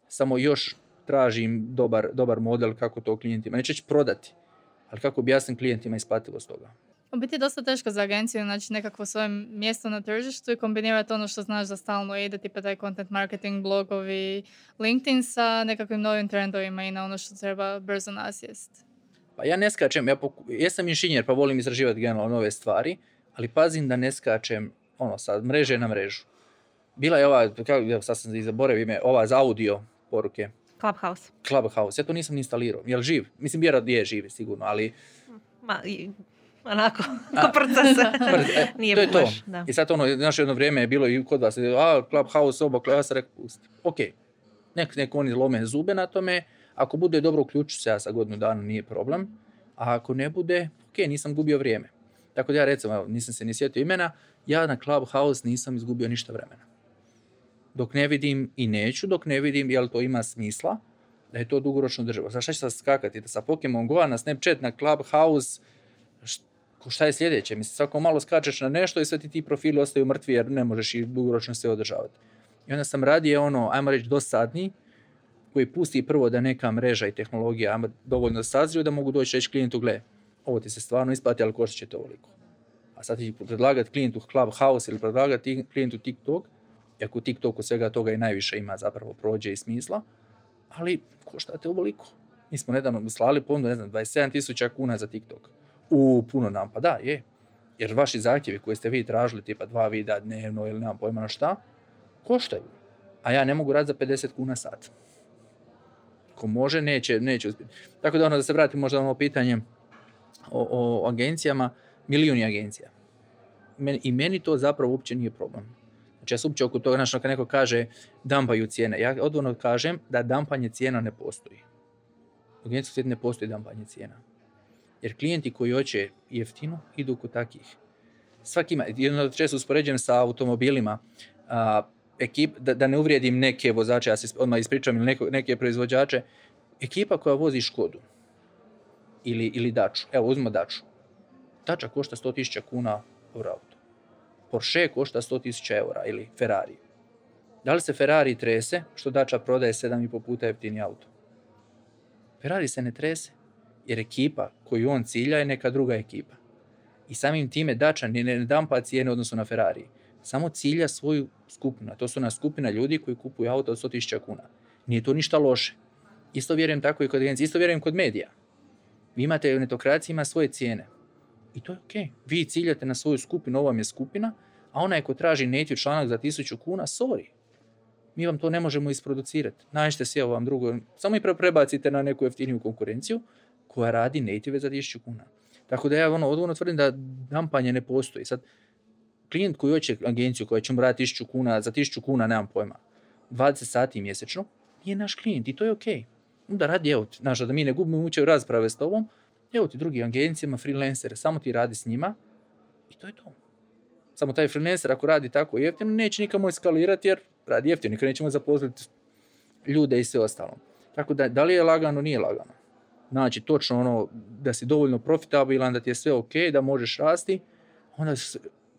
samo još tražim dobar, dobar model kako to klijentima. Neće prodati, ali kako objasnim klijentima isplativost toga. U biti je dosta teško za agenciju znači nekakvo svoje mjesto na tržištu i kombinirati ono što znaš da stalno ide, tipa taj content marketing, blogovi, LinkedIn sa nekakvim novim trendovima i na ono što treba brzo nasjest. Pa ja ne skačem, ja poku... jesam inženjer pa volim izraživati generalno nove stvari, ali pazim da ne skačem ono sad, mreže na mrežu. Bila je ova, kako, sad sam zaboravio ime, ova za audio poruke. Clubhouse. Clubhouse, ja to nisam instalirao. Jel živ? Mislim, vjerojatno je živ, sigurno, ali... Ma, onako, ko procesa. E, Nije to je to. Da. I sad ono, znaš, jedno vrijeme je bilo i kod vas, a, Clubhouse, oba, ja sam rekao, pusti. Ok, nek, nek oni lome zube na tome, ako bude dobro uključiti se ja sa godinu dana, nije problem, a ako ne bude, ok, nisam gubio vrijeme. Tako da ja recimo, evo, nisam se ni sjetio imena, ja na Clubhouse nisam izgubio ništa vremena. Dok ne vidim i neću, dok ne vidim jel to ima smisla, da je to dugoročno država. Znaš šta će sad skakati? Da sa Pokemon Go, na Snapchat, na Clubhouse, šta je sljedeće? Mislim, svako malo skačeš na nešto i sve ti ti profili ostaju mrtvi jer ne možeš i dugoročno se održavati. I onda sam radije ono, ajmo reći, dosadni, koji pusti prvo da neka mreža i tehnologija dovoljno sazriju da mogu doći reći klijentu, gle, ovo ti se stvarno isplati, ali košta će to ovoliko. A sad ti predlagati klijentu Clubhouse ili predlagati klijentu TikTok, iako TikTok od svega toga i najviše ima zapravo prođe i smisla, ali košta te ovoliko. Mi smo nedavno slali ponudu, ne znam, 27.000 kuna za TikTok. U, puno nam, pa da, je. Jer vaši zahtjevi koje ste vi tražili, tipa dva vida dnevno ili nemam pojma na šta, koštaju. A ja ne mogu raditi za 50 kuna sat. Ko može, neće, neće uspjeti. Tako da ono, da se vratim možda ono pitanje o, o agencijama, milijuni agencija. I meni to zapravo uopće nije problem. Znači ja se uopće oko toga, znači kad neko kaže dampaju cijene, ja odvorno kažem da dampanje cijena ne postoji. U agencijskom ne postoji dampanje cijena. Jer klijenti koji hoće jeftino idu kod takih. Svaki ima, jedno često uspoređujem sa automobilima, a, ekip, da, ne uvrijedim neke vozače, ja se odmah ispričam ili neko, neke proizvođače, ekipa koja vozi Škodu ili, ili Daču, evo uzmimo Daču. Dača košta 100.000 kuna u auto. Porsche košta 100.000 eura ili Ferrari. Da li se Ferrari trese što Dača prodaje 7,5 puta jeftini auto? Ferrari se ne trese jer ekipa koju on cilja je neka druga ekipa. I samim time Dača ne dampa cijene odnosno na Ferrari. Samo cilja svoju skupinu. To su na skupina ljudi koji kupuju auto od 100.000 kuna. Nije to ništa loše. Isto vjerujem tako i kod agencije. Isto vjerujem kod medija. Vi imate, netokracija ima svoje cijene. I to je ok. Vi ciljate na svoju skupinu, ova je skupina, a onaj ko traži native članak za 1000 kuna, sorry. Mi vam to ne možemo isproducirati. Nađete se vam drugo. Samo i prebacite na neku jeftiniju konkurenciju, koja radi native za 1000 kuna. Tako da ja ono, odgovorno tvrdim da dampanje ne postoji. Sad, klijent koji hoće agenciju koja će mu raditi 1000 kuna, za 1000 kuna nemam pojma, 20 sati mjesečno, nije naš klijent i to je ok. Onda radi, evo znaš, da mi ne gubimo uče rasprave s tobom, evo ti drugim agencijama, freelancere, samo ti radi s njima i to je to. Samo taj freelancer ako radi tako jeftino, neće nikamo eskalirati jer radi jeftino, nikad nećemo zaposliti ljude i sve ostalo. Tako da, da li je lagano, nije lagano znači točno ono da si dovoljno profitabilan, da ti je sve ok, da možeš rasti, onda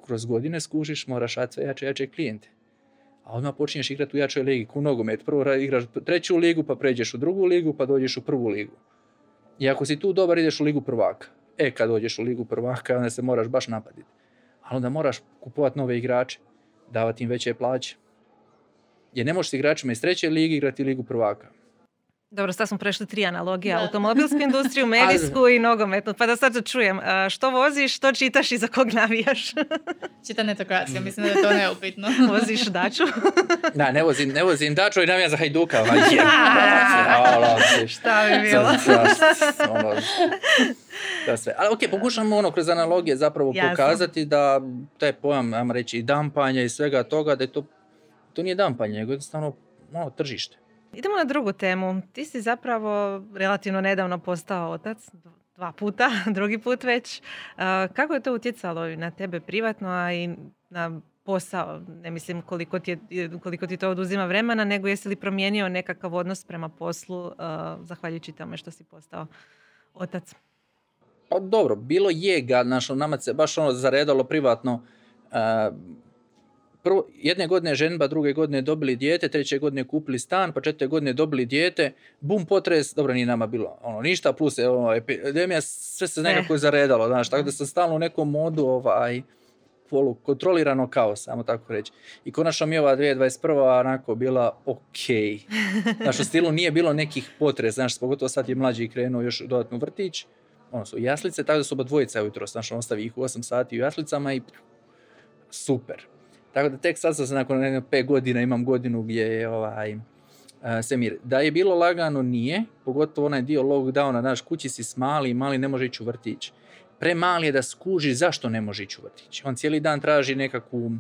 kroz godine skužiš, moraš sve jače, jače klijente. A odmah počinješ igrati u jačoj ligi, ku nogomet. Prvo igraš treću ligu, pa pređeš u drugu ligu, pa dođeš u prvu ligu. I ako si tu dobar, ideš u ligu prvaka. E, kad dođeš u ligu prvaka, onda se moraš baš napaditi. Ali onda moraš kupovati nove igrače, davati im veće plaće. Jer ne možeš igračima iz treće ligi igrati ligu prvaka. Dobro, sad smo prešli tri analogije, da. automobilsku industriju, medijsku i nogometnu. Pa da sad čujem, što voziš, što čitaš i za kog navijaš? Čita netokracija, mislim da je to neupitno. Voziš daču? da, ne vozim, ne vozim daču i navijam za hajduka. Šta bi bilo? Da sve. Ali ok, pokušamo ono kroz analogije zapravo pokazati da taj pojam, ajmo reći, i dampanja i svega toga, da je to, to nije dampanje, nego jednostavno ono, tržište. Idemo na drugu temu. Ti si zapravo relativno nedavno postao otac, dva puta, drugi put već. Kako je to utjecalo na tebe privatno, a i na posao? Ne mislim koliko ti, koliko ti to oduzima vremena, nego jesi li promijenio nekakav odnos prema poslu zahvaljujući tome što si postao otac? Pa dobro, bilo je ga, našo, nama se baš ono zaredalo privatno prvo, jedne godine ženba, druge godine dobili dijete, treće godine kupili stan, pa četvrte godine dobili dijete, bum potres, dobro nije nama bilo ono, ništa, plus ono, epidemija, sve se nekako je zaredalo, znaš, tako da sam stalno u nekom modu ovaj, polu kontrolirano kao, samo tako reći. I konačno mi je ova 2021. onako bila ok. Znaš, u stilu nije bilo nekih potresa, znaš, pogotovo sad je mlađi krenuo još dodatno vrtić, ono su jaslice, tako da su oba dvojica ujutro, znaš, ostavi ih u 8 sati u jaslicama i super. Tako da tek sad sam nakon jedno pet godina imam godinu gdje je ovaj, se mir. Da je bilo lagano nije, pogotovo onaj dio lockdowna, naš kući si smali, mali ne može ići u vrtić. Premali je da skuži zašto ne može ići u vrtić. On cijeli dan traži nekakvu,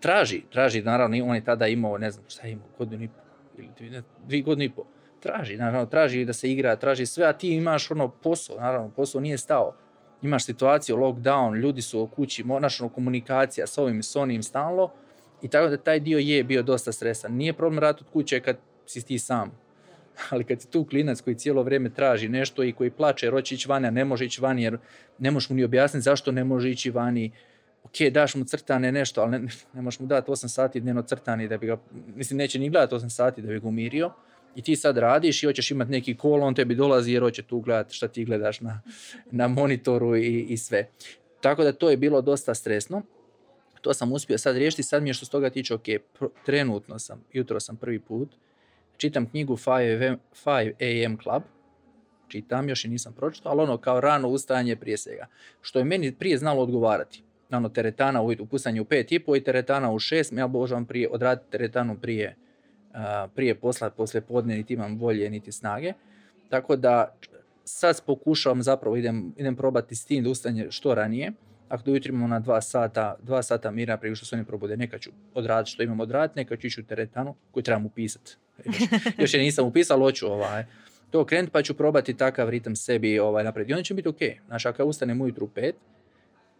traži, traži, naravno on je tada imao, ne znam šta je imao, godinu i po, ili dvije, godine i po. Traži, naravno, traži da se igra, traži sve, a ti imaš ono posao, naravno, posao nije stao imaš situaciju, lockdown, ljudi su u kući, moraš komunikacija s ovim s onim stalno i tako da taj dio je bio dosta stresan. Nije problem rad od kuće kad si ti sam, ali kad si tu klinac koji cijelo vrijeme traži nešto i koji plače jer hoće ići vani, a ne može ići vani jer ne možeš mu ni objasniti zašto ne može ići vani, ok, daš mu crtane nešto, ali ne, ne možeš mu dati 8 sati dnevno crtani da bi ga, mislim neće ni gledati 8 sati da bi ga umirio i ti sad radiš i hoćeš imati neki kol, on tebi dolazi jer hoće tu gledati šta ti gledaš na, na monitoru i, i sve. Tako da to je bilo dosta stresno. To sam uspio sad riješiti, sad mi je što s toga tiče, ok, trenutno sam, jutro sam prvi put, čitam knjigu 5 AM Club, čitam, još i nisam pročitao, ali ono kao rano ustajanje prije svega. Što je meni prije znalo odgovarati. Ono, teretana u, u pet i po i teretana u šest, ja božam prije, odraditi teretanu prije prije posla, poslije podne, niti imam volje, niti snage. Tako da sad pokušavam zapravo, idem, idem probati s tim da ustane što ranije. Ako do ujutro imamo na dva sata, dva sata mira prije što se oni probude, neka ću odraditi što imam odraditi, neka ću ići u teretanu koju trebam upisati. Još, još je nisam upisao, hoću ovaj, to krenuti pa ću probati takav ritam sebi ovaj, naprijed. I onda će biti ok. Znači, ako ustanem ujutru u pet,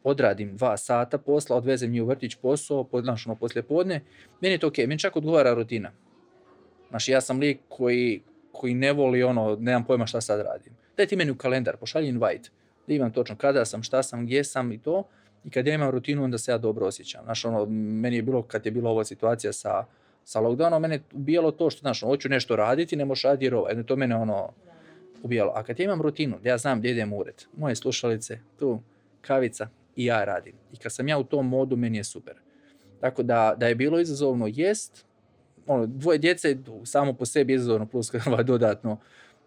odradim dva sata posla, odvezem nju u vrtić posao, podnaš ono poslije podne, meni je to ok, meni čak odgovara rutina. Znači ja sam lik koji, koji ne voli ono, nemam pojma šta sad radim. Daj ti meni u kalendar, pošalji invite, da imam točno kada sam, šta sam, gdje sam i to. I kad ja imam rutinu, onda se ja dobro osjećam. Znači, ono, meni je bilo, kad je bila ova situacija sa, sa lockdownom, mene ubijalo to što, znaš, ono, hoću nešto raditi, ne možeš raditi jer ovo. To mene ono, ubijalo. A kad ja imam rutinu, da ja znam gdje idem u ured, moje slušalice, tu, kavica i ja radim. I kad sam ja u tom modu, meni je super. Tako da, da je bilo izazovno, jest, ono, dvoje djece samo po sebi izazovno plus ovaj dodatno,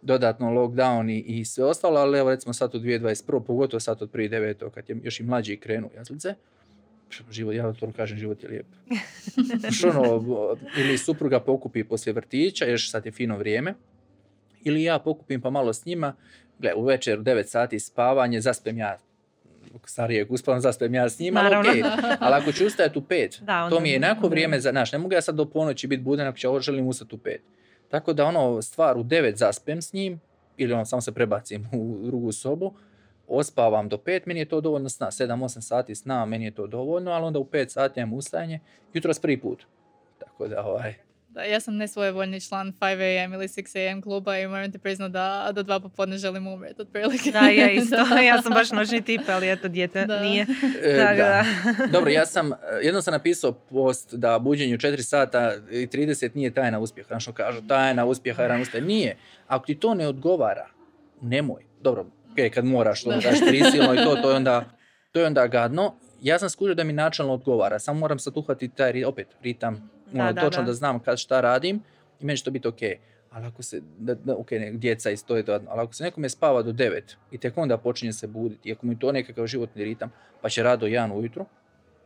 dodatno lockdown i, i sve ostalo, ali evo recimo sad u 2021. pogotovo sad od prije deveto kad je još i mlađi krenu jaslice, život, ja to kažem, život je lijep. ono, ili supruga pokupi poslije vrtića, još sad je fino vrijeme, ili ja pokupim pa malo s njima, gle, u večer u 9 sati spavanje, zaspem ja starijeg uspavam, zaspem ja s njima, ali okay. ali ako ću ustajati u pet, to mi je jednako vrijeme za, znaš, ne mogu ja sad do ponoći biti buden ako ću želim ustati u pet. Tako da ono, stvar u devet zaspem s njim, ili ono, samo se prebacim u drugu sobu, ospavam do pet, meni je to dovoljno sna, 7-8 sati sna, meni je to dovoljno, ali onda u pet sati imam ustajanje, jutro prvi put. Tako da, ovaj, da, ja sam nesvojevoljni član 5am ili 6am kluba i moram ti priznat da do dva popodne želim umreti otprilike. Da, ja isto. ja sam baš noćni tip, ali eto, dijete da. nije. E, da. Dobro, ja sam, jednom sam napisao post da buđenju 4 sata i 30 nije tajna uspjeha. Znaš, ono kažu tajna uspjeha, rana uspjeha. Nije. Ako ti to ne odgovara, nemoj. Dobro, okay, kad moraš, to daš prisilno i to, to je onda, to je onda gadno. Ja sam skužio da mi načalno odgovara, samo moram sad uhvatiti taj, opet, ritam, ono, da, točno da. znam kad šta radim i meni će to biti ok. Ali ako se, da, da, ok, ne, djeca isto je to, ali ako se nekome spava do 9 i tek onda počinje se buditi, i ako mi to nekakav životni ritam, pa će rado jedan ujutro,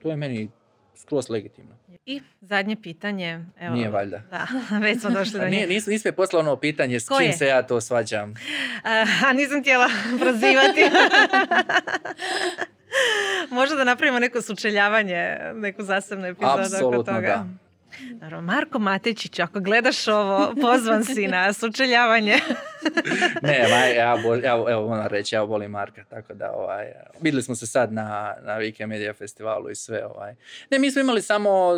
to je meni skroz legitimno. I zadnje pitanje. Evo, Nije valjda. Da, već smo došli do Nije, nis, nismo poslao ono pitanje s kim se ja to svađam. A, a nisam htjela prozivati. Možda da napravimo neko sučeljavanje, neku zasebnu epizodu oko toga. Da. Marko Matičić, ako gledaš ovo, pozvan si na sučeljavanje. ne, ma, ja, ja, evo moram reći, ja volim Marka, tako da ovaj, vidjeli smo se sad na, na Vike Media Festivalu i sve. Ovaj. Ne, mi smo imali samo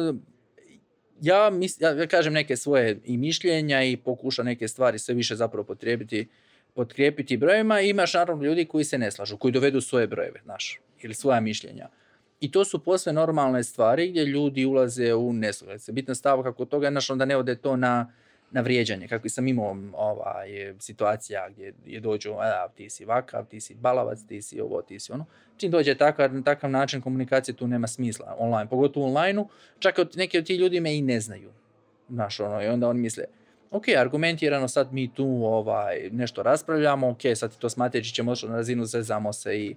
ja, mis, ja kažem neke svoje i mišljenja i pokušam neke stvari sve više zapravo potrijebiti potkrijepiti brojevima imaš naravno ljudi koji se ne slažu, koji dovedu svoje brojeve, znaš, ili svoja mišljenja. I to su posve normalne stvari gdje ljudi ulaze u nesuglasice. Bitna stavka kod toga je znaš, da ne ode to na, na vrijeđanje. Kako sam imao ovaj, situacija gdje je dođu, a, ti si vakav, ti si balavac, ti si ovo, ti si ono. Čim dođe takav, takav način komunikacije, tu nema smisla online. Pogotovo online čak od, neki od ti ljudi me i ne znaju. Znaš, ono, I onda oni misle, ok, argumentirano sad mi tu ovaj, nešto raspravljamo, ok, sad to smateći ćemo na razinu, zezamo se i,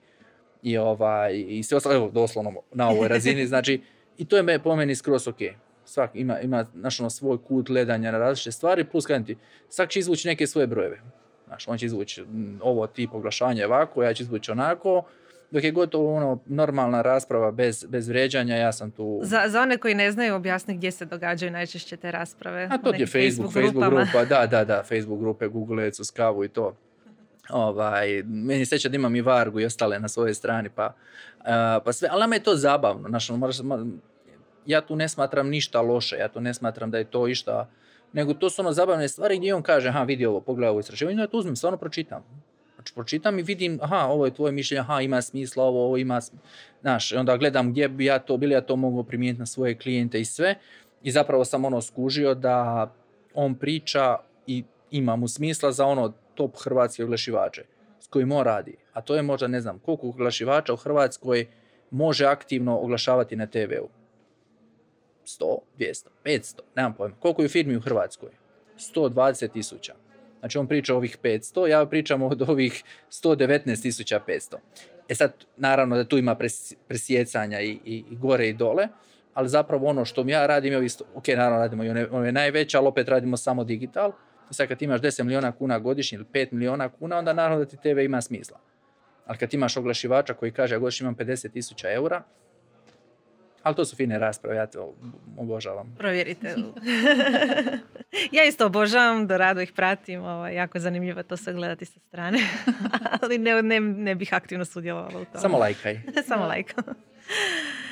i, ovaj, i sve ostalo, evo, doslovno na ovoj razini, znači, i to je po meni skroz ok. Svak ima, ima znaš, ono, svoj kut gledanja na različite stvari, plus kažem ti, svak će izvući neke svoje brojeve. Znaš, on će izvući ovo tip oglašavanja ovako, ja ću izvući onako, dok je gotovo ono normalna rasprava bez, bez vrijeđanja, ja sam tu... Za, za one koji ne znaju objasni gdje se događaju najčešće te rasprave. A to je Facebook, Facebook, grupa, da, da, da, Facebook grupe, Google Ads, Skavu i to. Ovaj, meni se da imam i Vargu i ostale na svojoj strani, pa, pa sve, ali nama je to zabavno. Znaš, ono, ja tu ne smatram ništa loše, ja tu ne smatram da je to išta, nego to su ono zabavne stvari gdje on kaže, aha, vidi ovo, pogledaj ovo istraživanje, ja to uzmem, stvarno pročitam. Znači, pročitam i vidim, aha, ovo je tvoje mišljenje, aha, ima smisla, ovo, ovo ima, znaš, onda gledam gdje bi ja to, bili ja to mogao primijeniti na svoje klijente i sve. I zapravo sam ono skužio da on priča i ima mu smisla za ono top hrvatske oglašivače s kojim on radi. A to je možda, ne znam, koliko oglašivača u Hrvatskoj može aktivno oglašavati na TV-u. 100, 200, 500, nemam pojma. Koliko je firmi u Hrvatskoj? 120 tisuća. Znači on priča ovih 500, ja pričam od ovih 119.500. E sad, naravno da tu ima presjecanja i, i, gore i dole, ali zapravo ono što ja radim je isto, ok, naravno radimo i one, one najveće, ali opet radimo samo digital. Sad kad imaš 10 milijuna kuna godišnje ili 5 milijuna kuna, onda naravno da ti TV ima smisla. Ali kad imaš oglašivača koji kaže ja godišnje imam 50.000 eura, ali to su fine rasprave, ja to obožavam. Provjerite. ja isto obožavam, do rado ih pratim, ovaj, jako zanimljivo to sve gledati sa strane, ali ne, ne, ne bih aktivno sudjelovala u tome. Samo lajkaj. Samo lajkaj.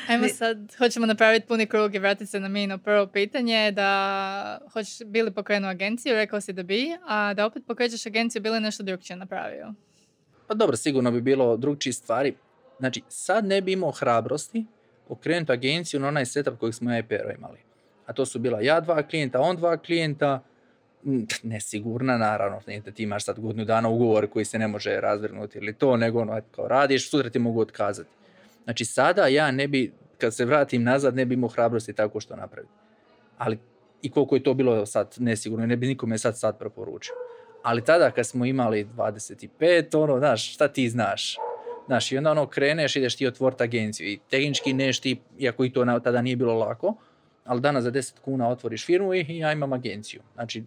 Ajmo sad, hoćemo napraviti puni krug i vratiti se na mino prvo pitanje da hoćeš bili pokrenu agenciju, rekao si da bi, a da opet pokrećeš agenciju bili nešto drugčije napravio? Pa dobro, sigurno bi bilo drugčije stvari. Znači, sad ne bi imao hrabrosti okrenuti agenciju na onaj setup kojeg smo ja i Pero imali. A to su bila ja dva klijenta, on dva klijenta, nesigurna naravno, da ti imaš sad godinu dana ugovor koji se ne može razvrgnuti ili to, nego ono, kao radiš, sutra ti mogu otkazati. Znači sada ja ne bi, kad se vratim nazad, ne bi imao hrabrosti tako što napraviti. Ali i koliko je to bilo sad nesigurno, ne bi nikome sad sad preporučio. Ali tada kad smo imali 25, ono, znaš, šta ti znaš? Znaš, i onda ono kreneš, ideš ti otvoriti agenciju i tehnički neš ti, iako i to tada nije bilo lako, ali danas za 10 kuna otvoriš firmu i ja imam agenciju. Znači,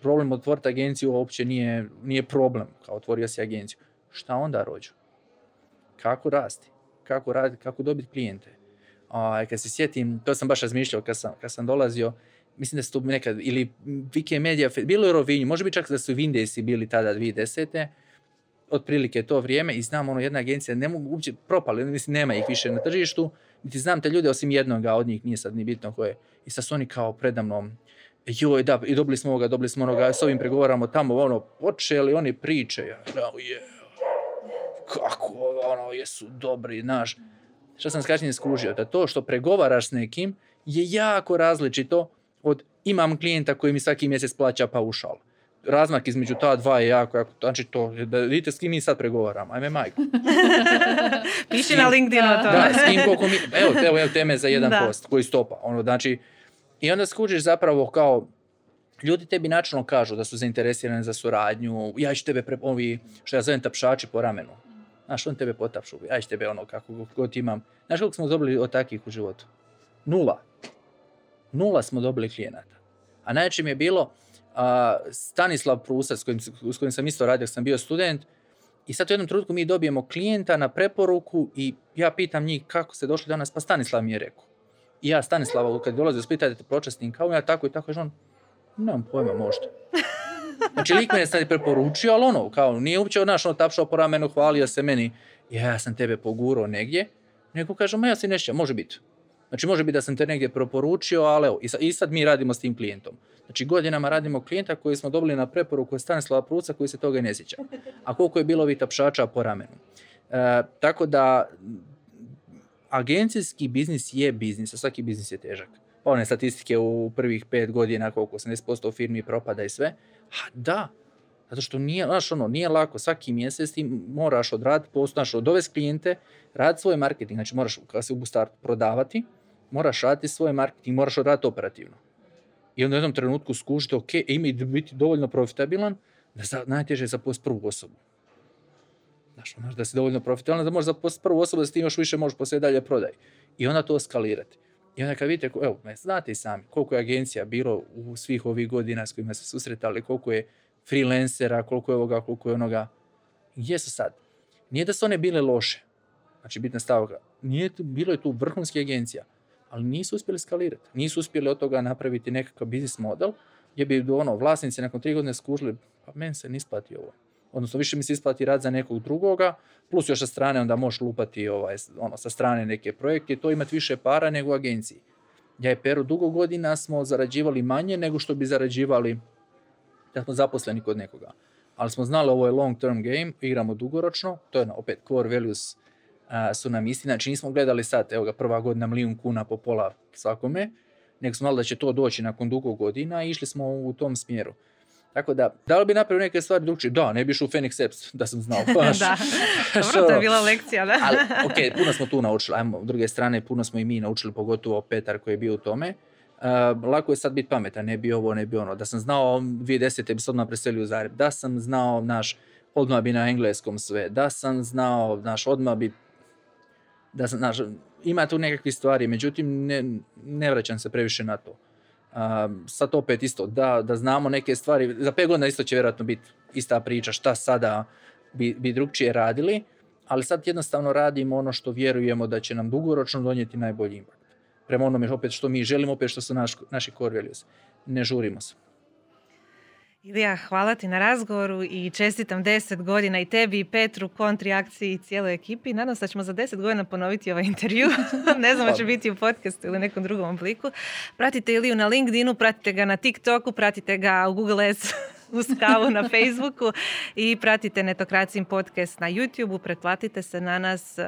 problem otvoriti agenciju uopće nije, nije problem, kao otvorio si agenciju. Šta onda rođu? Kako rasti? Kako raditi? Kako dobiti klijente? A, kad se sjetim, to sam baš razmišljao kad sam, kad sam dolazio, mislim da su to nekad, ili Wikimedia, bilo je Rovinju, može biti čak da su Windesi bili tada 2010 otprilike to vrijeme i znam ono jedna agencija, ne mogu uopće propali, mislim nema ih više na tržištu, niti znam te ljude osim jednoga od njih, nije sad ni bitno koje. I sad su oni kao predamnom, joj da, i dobili smo ovoga, dobili smo onoga, s ovim pregovaramo tamo, ono, počeli oni priče, ja, je, kako, ono, jesu dobri, znaš. Što sam skačnije skužio, da to što pregovaraš s nekim je jako različito od imam klijenta koji mi svaki mjesec plaća paušal razmak između ta dva je jako, jako, znači to, da vidite s kim mi sad pregovaramo, ajme majko. Piši na LinkedInu to. Da, s kim koliko mi, evo, evo, evo teme za jedan post, koji stopa, ono, znači, i onda skužiš zapravo kao, ljudi tebi načelno kažu da su zainteresirani za suradnju, ja ću tebe, pre, ovi, što ja zovem tapšači po ramenu, znaš, on tebe potapšu, ja ću tebe ono, kako god imam, znaš koliko smo dobili od takvih u životu? Nula. Nula smo dobili klijenata. A najveće mi je bilo, a, Stanislav Prusac s kojim, sam isto radio, sam bio student, i sad u jednom trenutku mi dobijemo klijenta na preporuku i ja pitam njih kako ste došli danas, pa Stanislav mi je rekao. I ja Stanislava, kad dolazi u Split, kao ja tako i tako, kaže on, nemam pojma, možda. Znači, lik me je preporučio, ali ono, kao, nije uopće, znaš, ono, tapšao po ramenu, hvalio se meni, ja, sam tebe pogurao negdje, nego kaže, ma ja si nešto, može biti. Znači, može biti da sam te negdje preporučio, ali evo, i sad, mi radimo s tim klijentom. Znači, godinama radimo klijenta koji smo dobili na preporuku Stanislava Pruca koji se toga ne sjeća. A koliko je bilo ovih tapšača po ramenu. E, tako da, agencijski biznis je biznis, a svaki biznis je težak. Pa one statistike u prvih pet godina, koliko 80% firmi propada i sve. Ha, da, zato što nije, znaš, ono, nije lako, svaki mjesec ti moraš odraditi, znaš, dovesti klijente, raditi svoj marketing, znači moraš, kada se u startu prodavati, moraš raditi svoj marketing, moraš odraditi operativno. I onda u jednom trenutku skužite, ok, ima biti dovoljno profitabilan, da za, najteže je zaposliti prvu osobu. Znaš, ono, da si dovoljno profitabilan, da možeš zaposliti prvu osobu, da s tim još više možeš poslije dalje prodaj. I onda to skalirati. I onda kad vidite, evo, znate i sami, koliko je agencija bilo u svih ovih godina s kojima se susretali, koliko je freelancera, koliko je ovoga, koliko je onoga. Gdje su sad? Nije da su one bile loše, znači bitna stavka, nije bilo je tu vrhunski agencija, ali nisu uspjeli skalirati. Nisu uspjeli od toga napraviti nekakav biznis model gdje bi ono, vlasnici nakon tri godine skužili, pa meni se ne isplati ovo. Odnosno, više mi se isplati rad za nekog drugoga, plus još sa strane onda možeš lupati ovaj, ono, sa strane neke projekte, to imati više para nego u agenciji. Ja i Peru dugo godina smo zarađivali manje nego što bi zarađivali da smo zaposleni kod nekoga. Ali smo znali ovo je long term game, igramo dugoročno, to je opet core values su nam isti. Znači nismo gledali sad, evo ga, prva godina milijun kuna po pola svakome, nego smo znali da će to doći nakon dugo godina i išli smo u tom smjeru. Tako da, da li bi napravio neke stvari drugčije? Da, ne bi u Phoenix Apps, da sam znao. Baš. da, dobro, to je bila lekcija, da. Ali, ok, puno smo tu naučili, ajmo, s druge strane, puno smo i mi naučili, pogotovo Petar koji je bio u tome. Uh, lako je sad biti pametan, ne bi ovo, ne bi ono. Da sam znao 2010. bi se odmah preselio u Zagreb, da sam znao, naš, odmah bi na engleskom sve, da sam znao, naš, odmah bi da sam, znaš, ima tu nekakve stvari, međutim ne, ne vraćam se previše na to. Uh, sad opet isto, da, da znamo neke stvari, za pet godina isto će vjerojatno biti ista priča šta sada bi, bi drugčije radili, ali sad jednostavno radimo ono što vjerujemo da će nam dugoročno donijeti najbolji impact. Prema onome opet što mi želimo, opet što su naš, naši core values. Ne žurimo se. Ilija, hvala ti na razgovoru i čestitam deset godina i tebi i Petru, kontri akciji i cijeloj ekipi. Nadam se da ćemo za deset godina ponoviti ovaj intervju. ne znam, će biti u podcastu ili nekom drugom obliku. Pratite Iliju na LinkedInu, pratite ga na TikToku, pratite ga u Google Ads uz kavu na Facebooku i pratite Netokracijim podcast na YouTubeu, pretplatite se na nas e,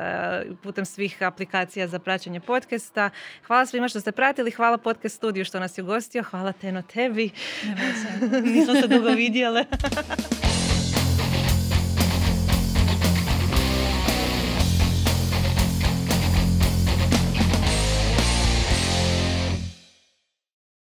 putem svih aplikacija za praćenje podcasta. Hvala svima što ste pratili, hvala podcast studiju što nas je ugostio, hvala Teno tebi. Nismo se dugo vidjele.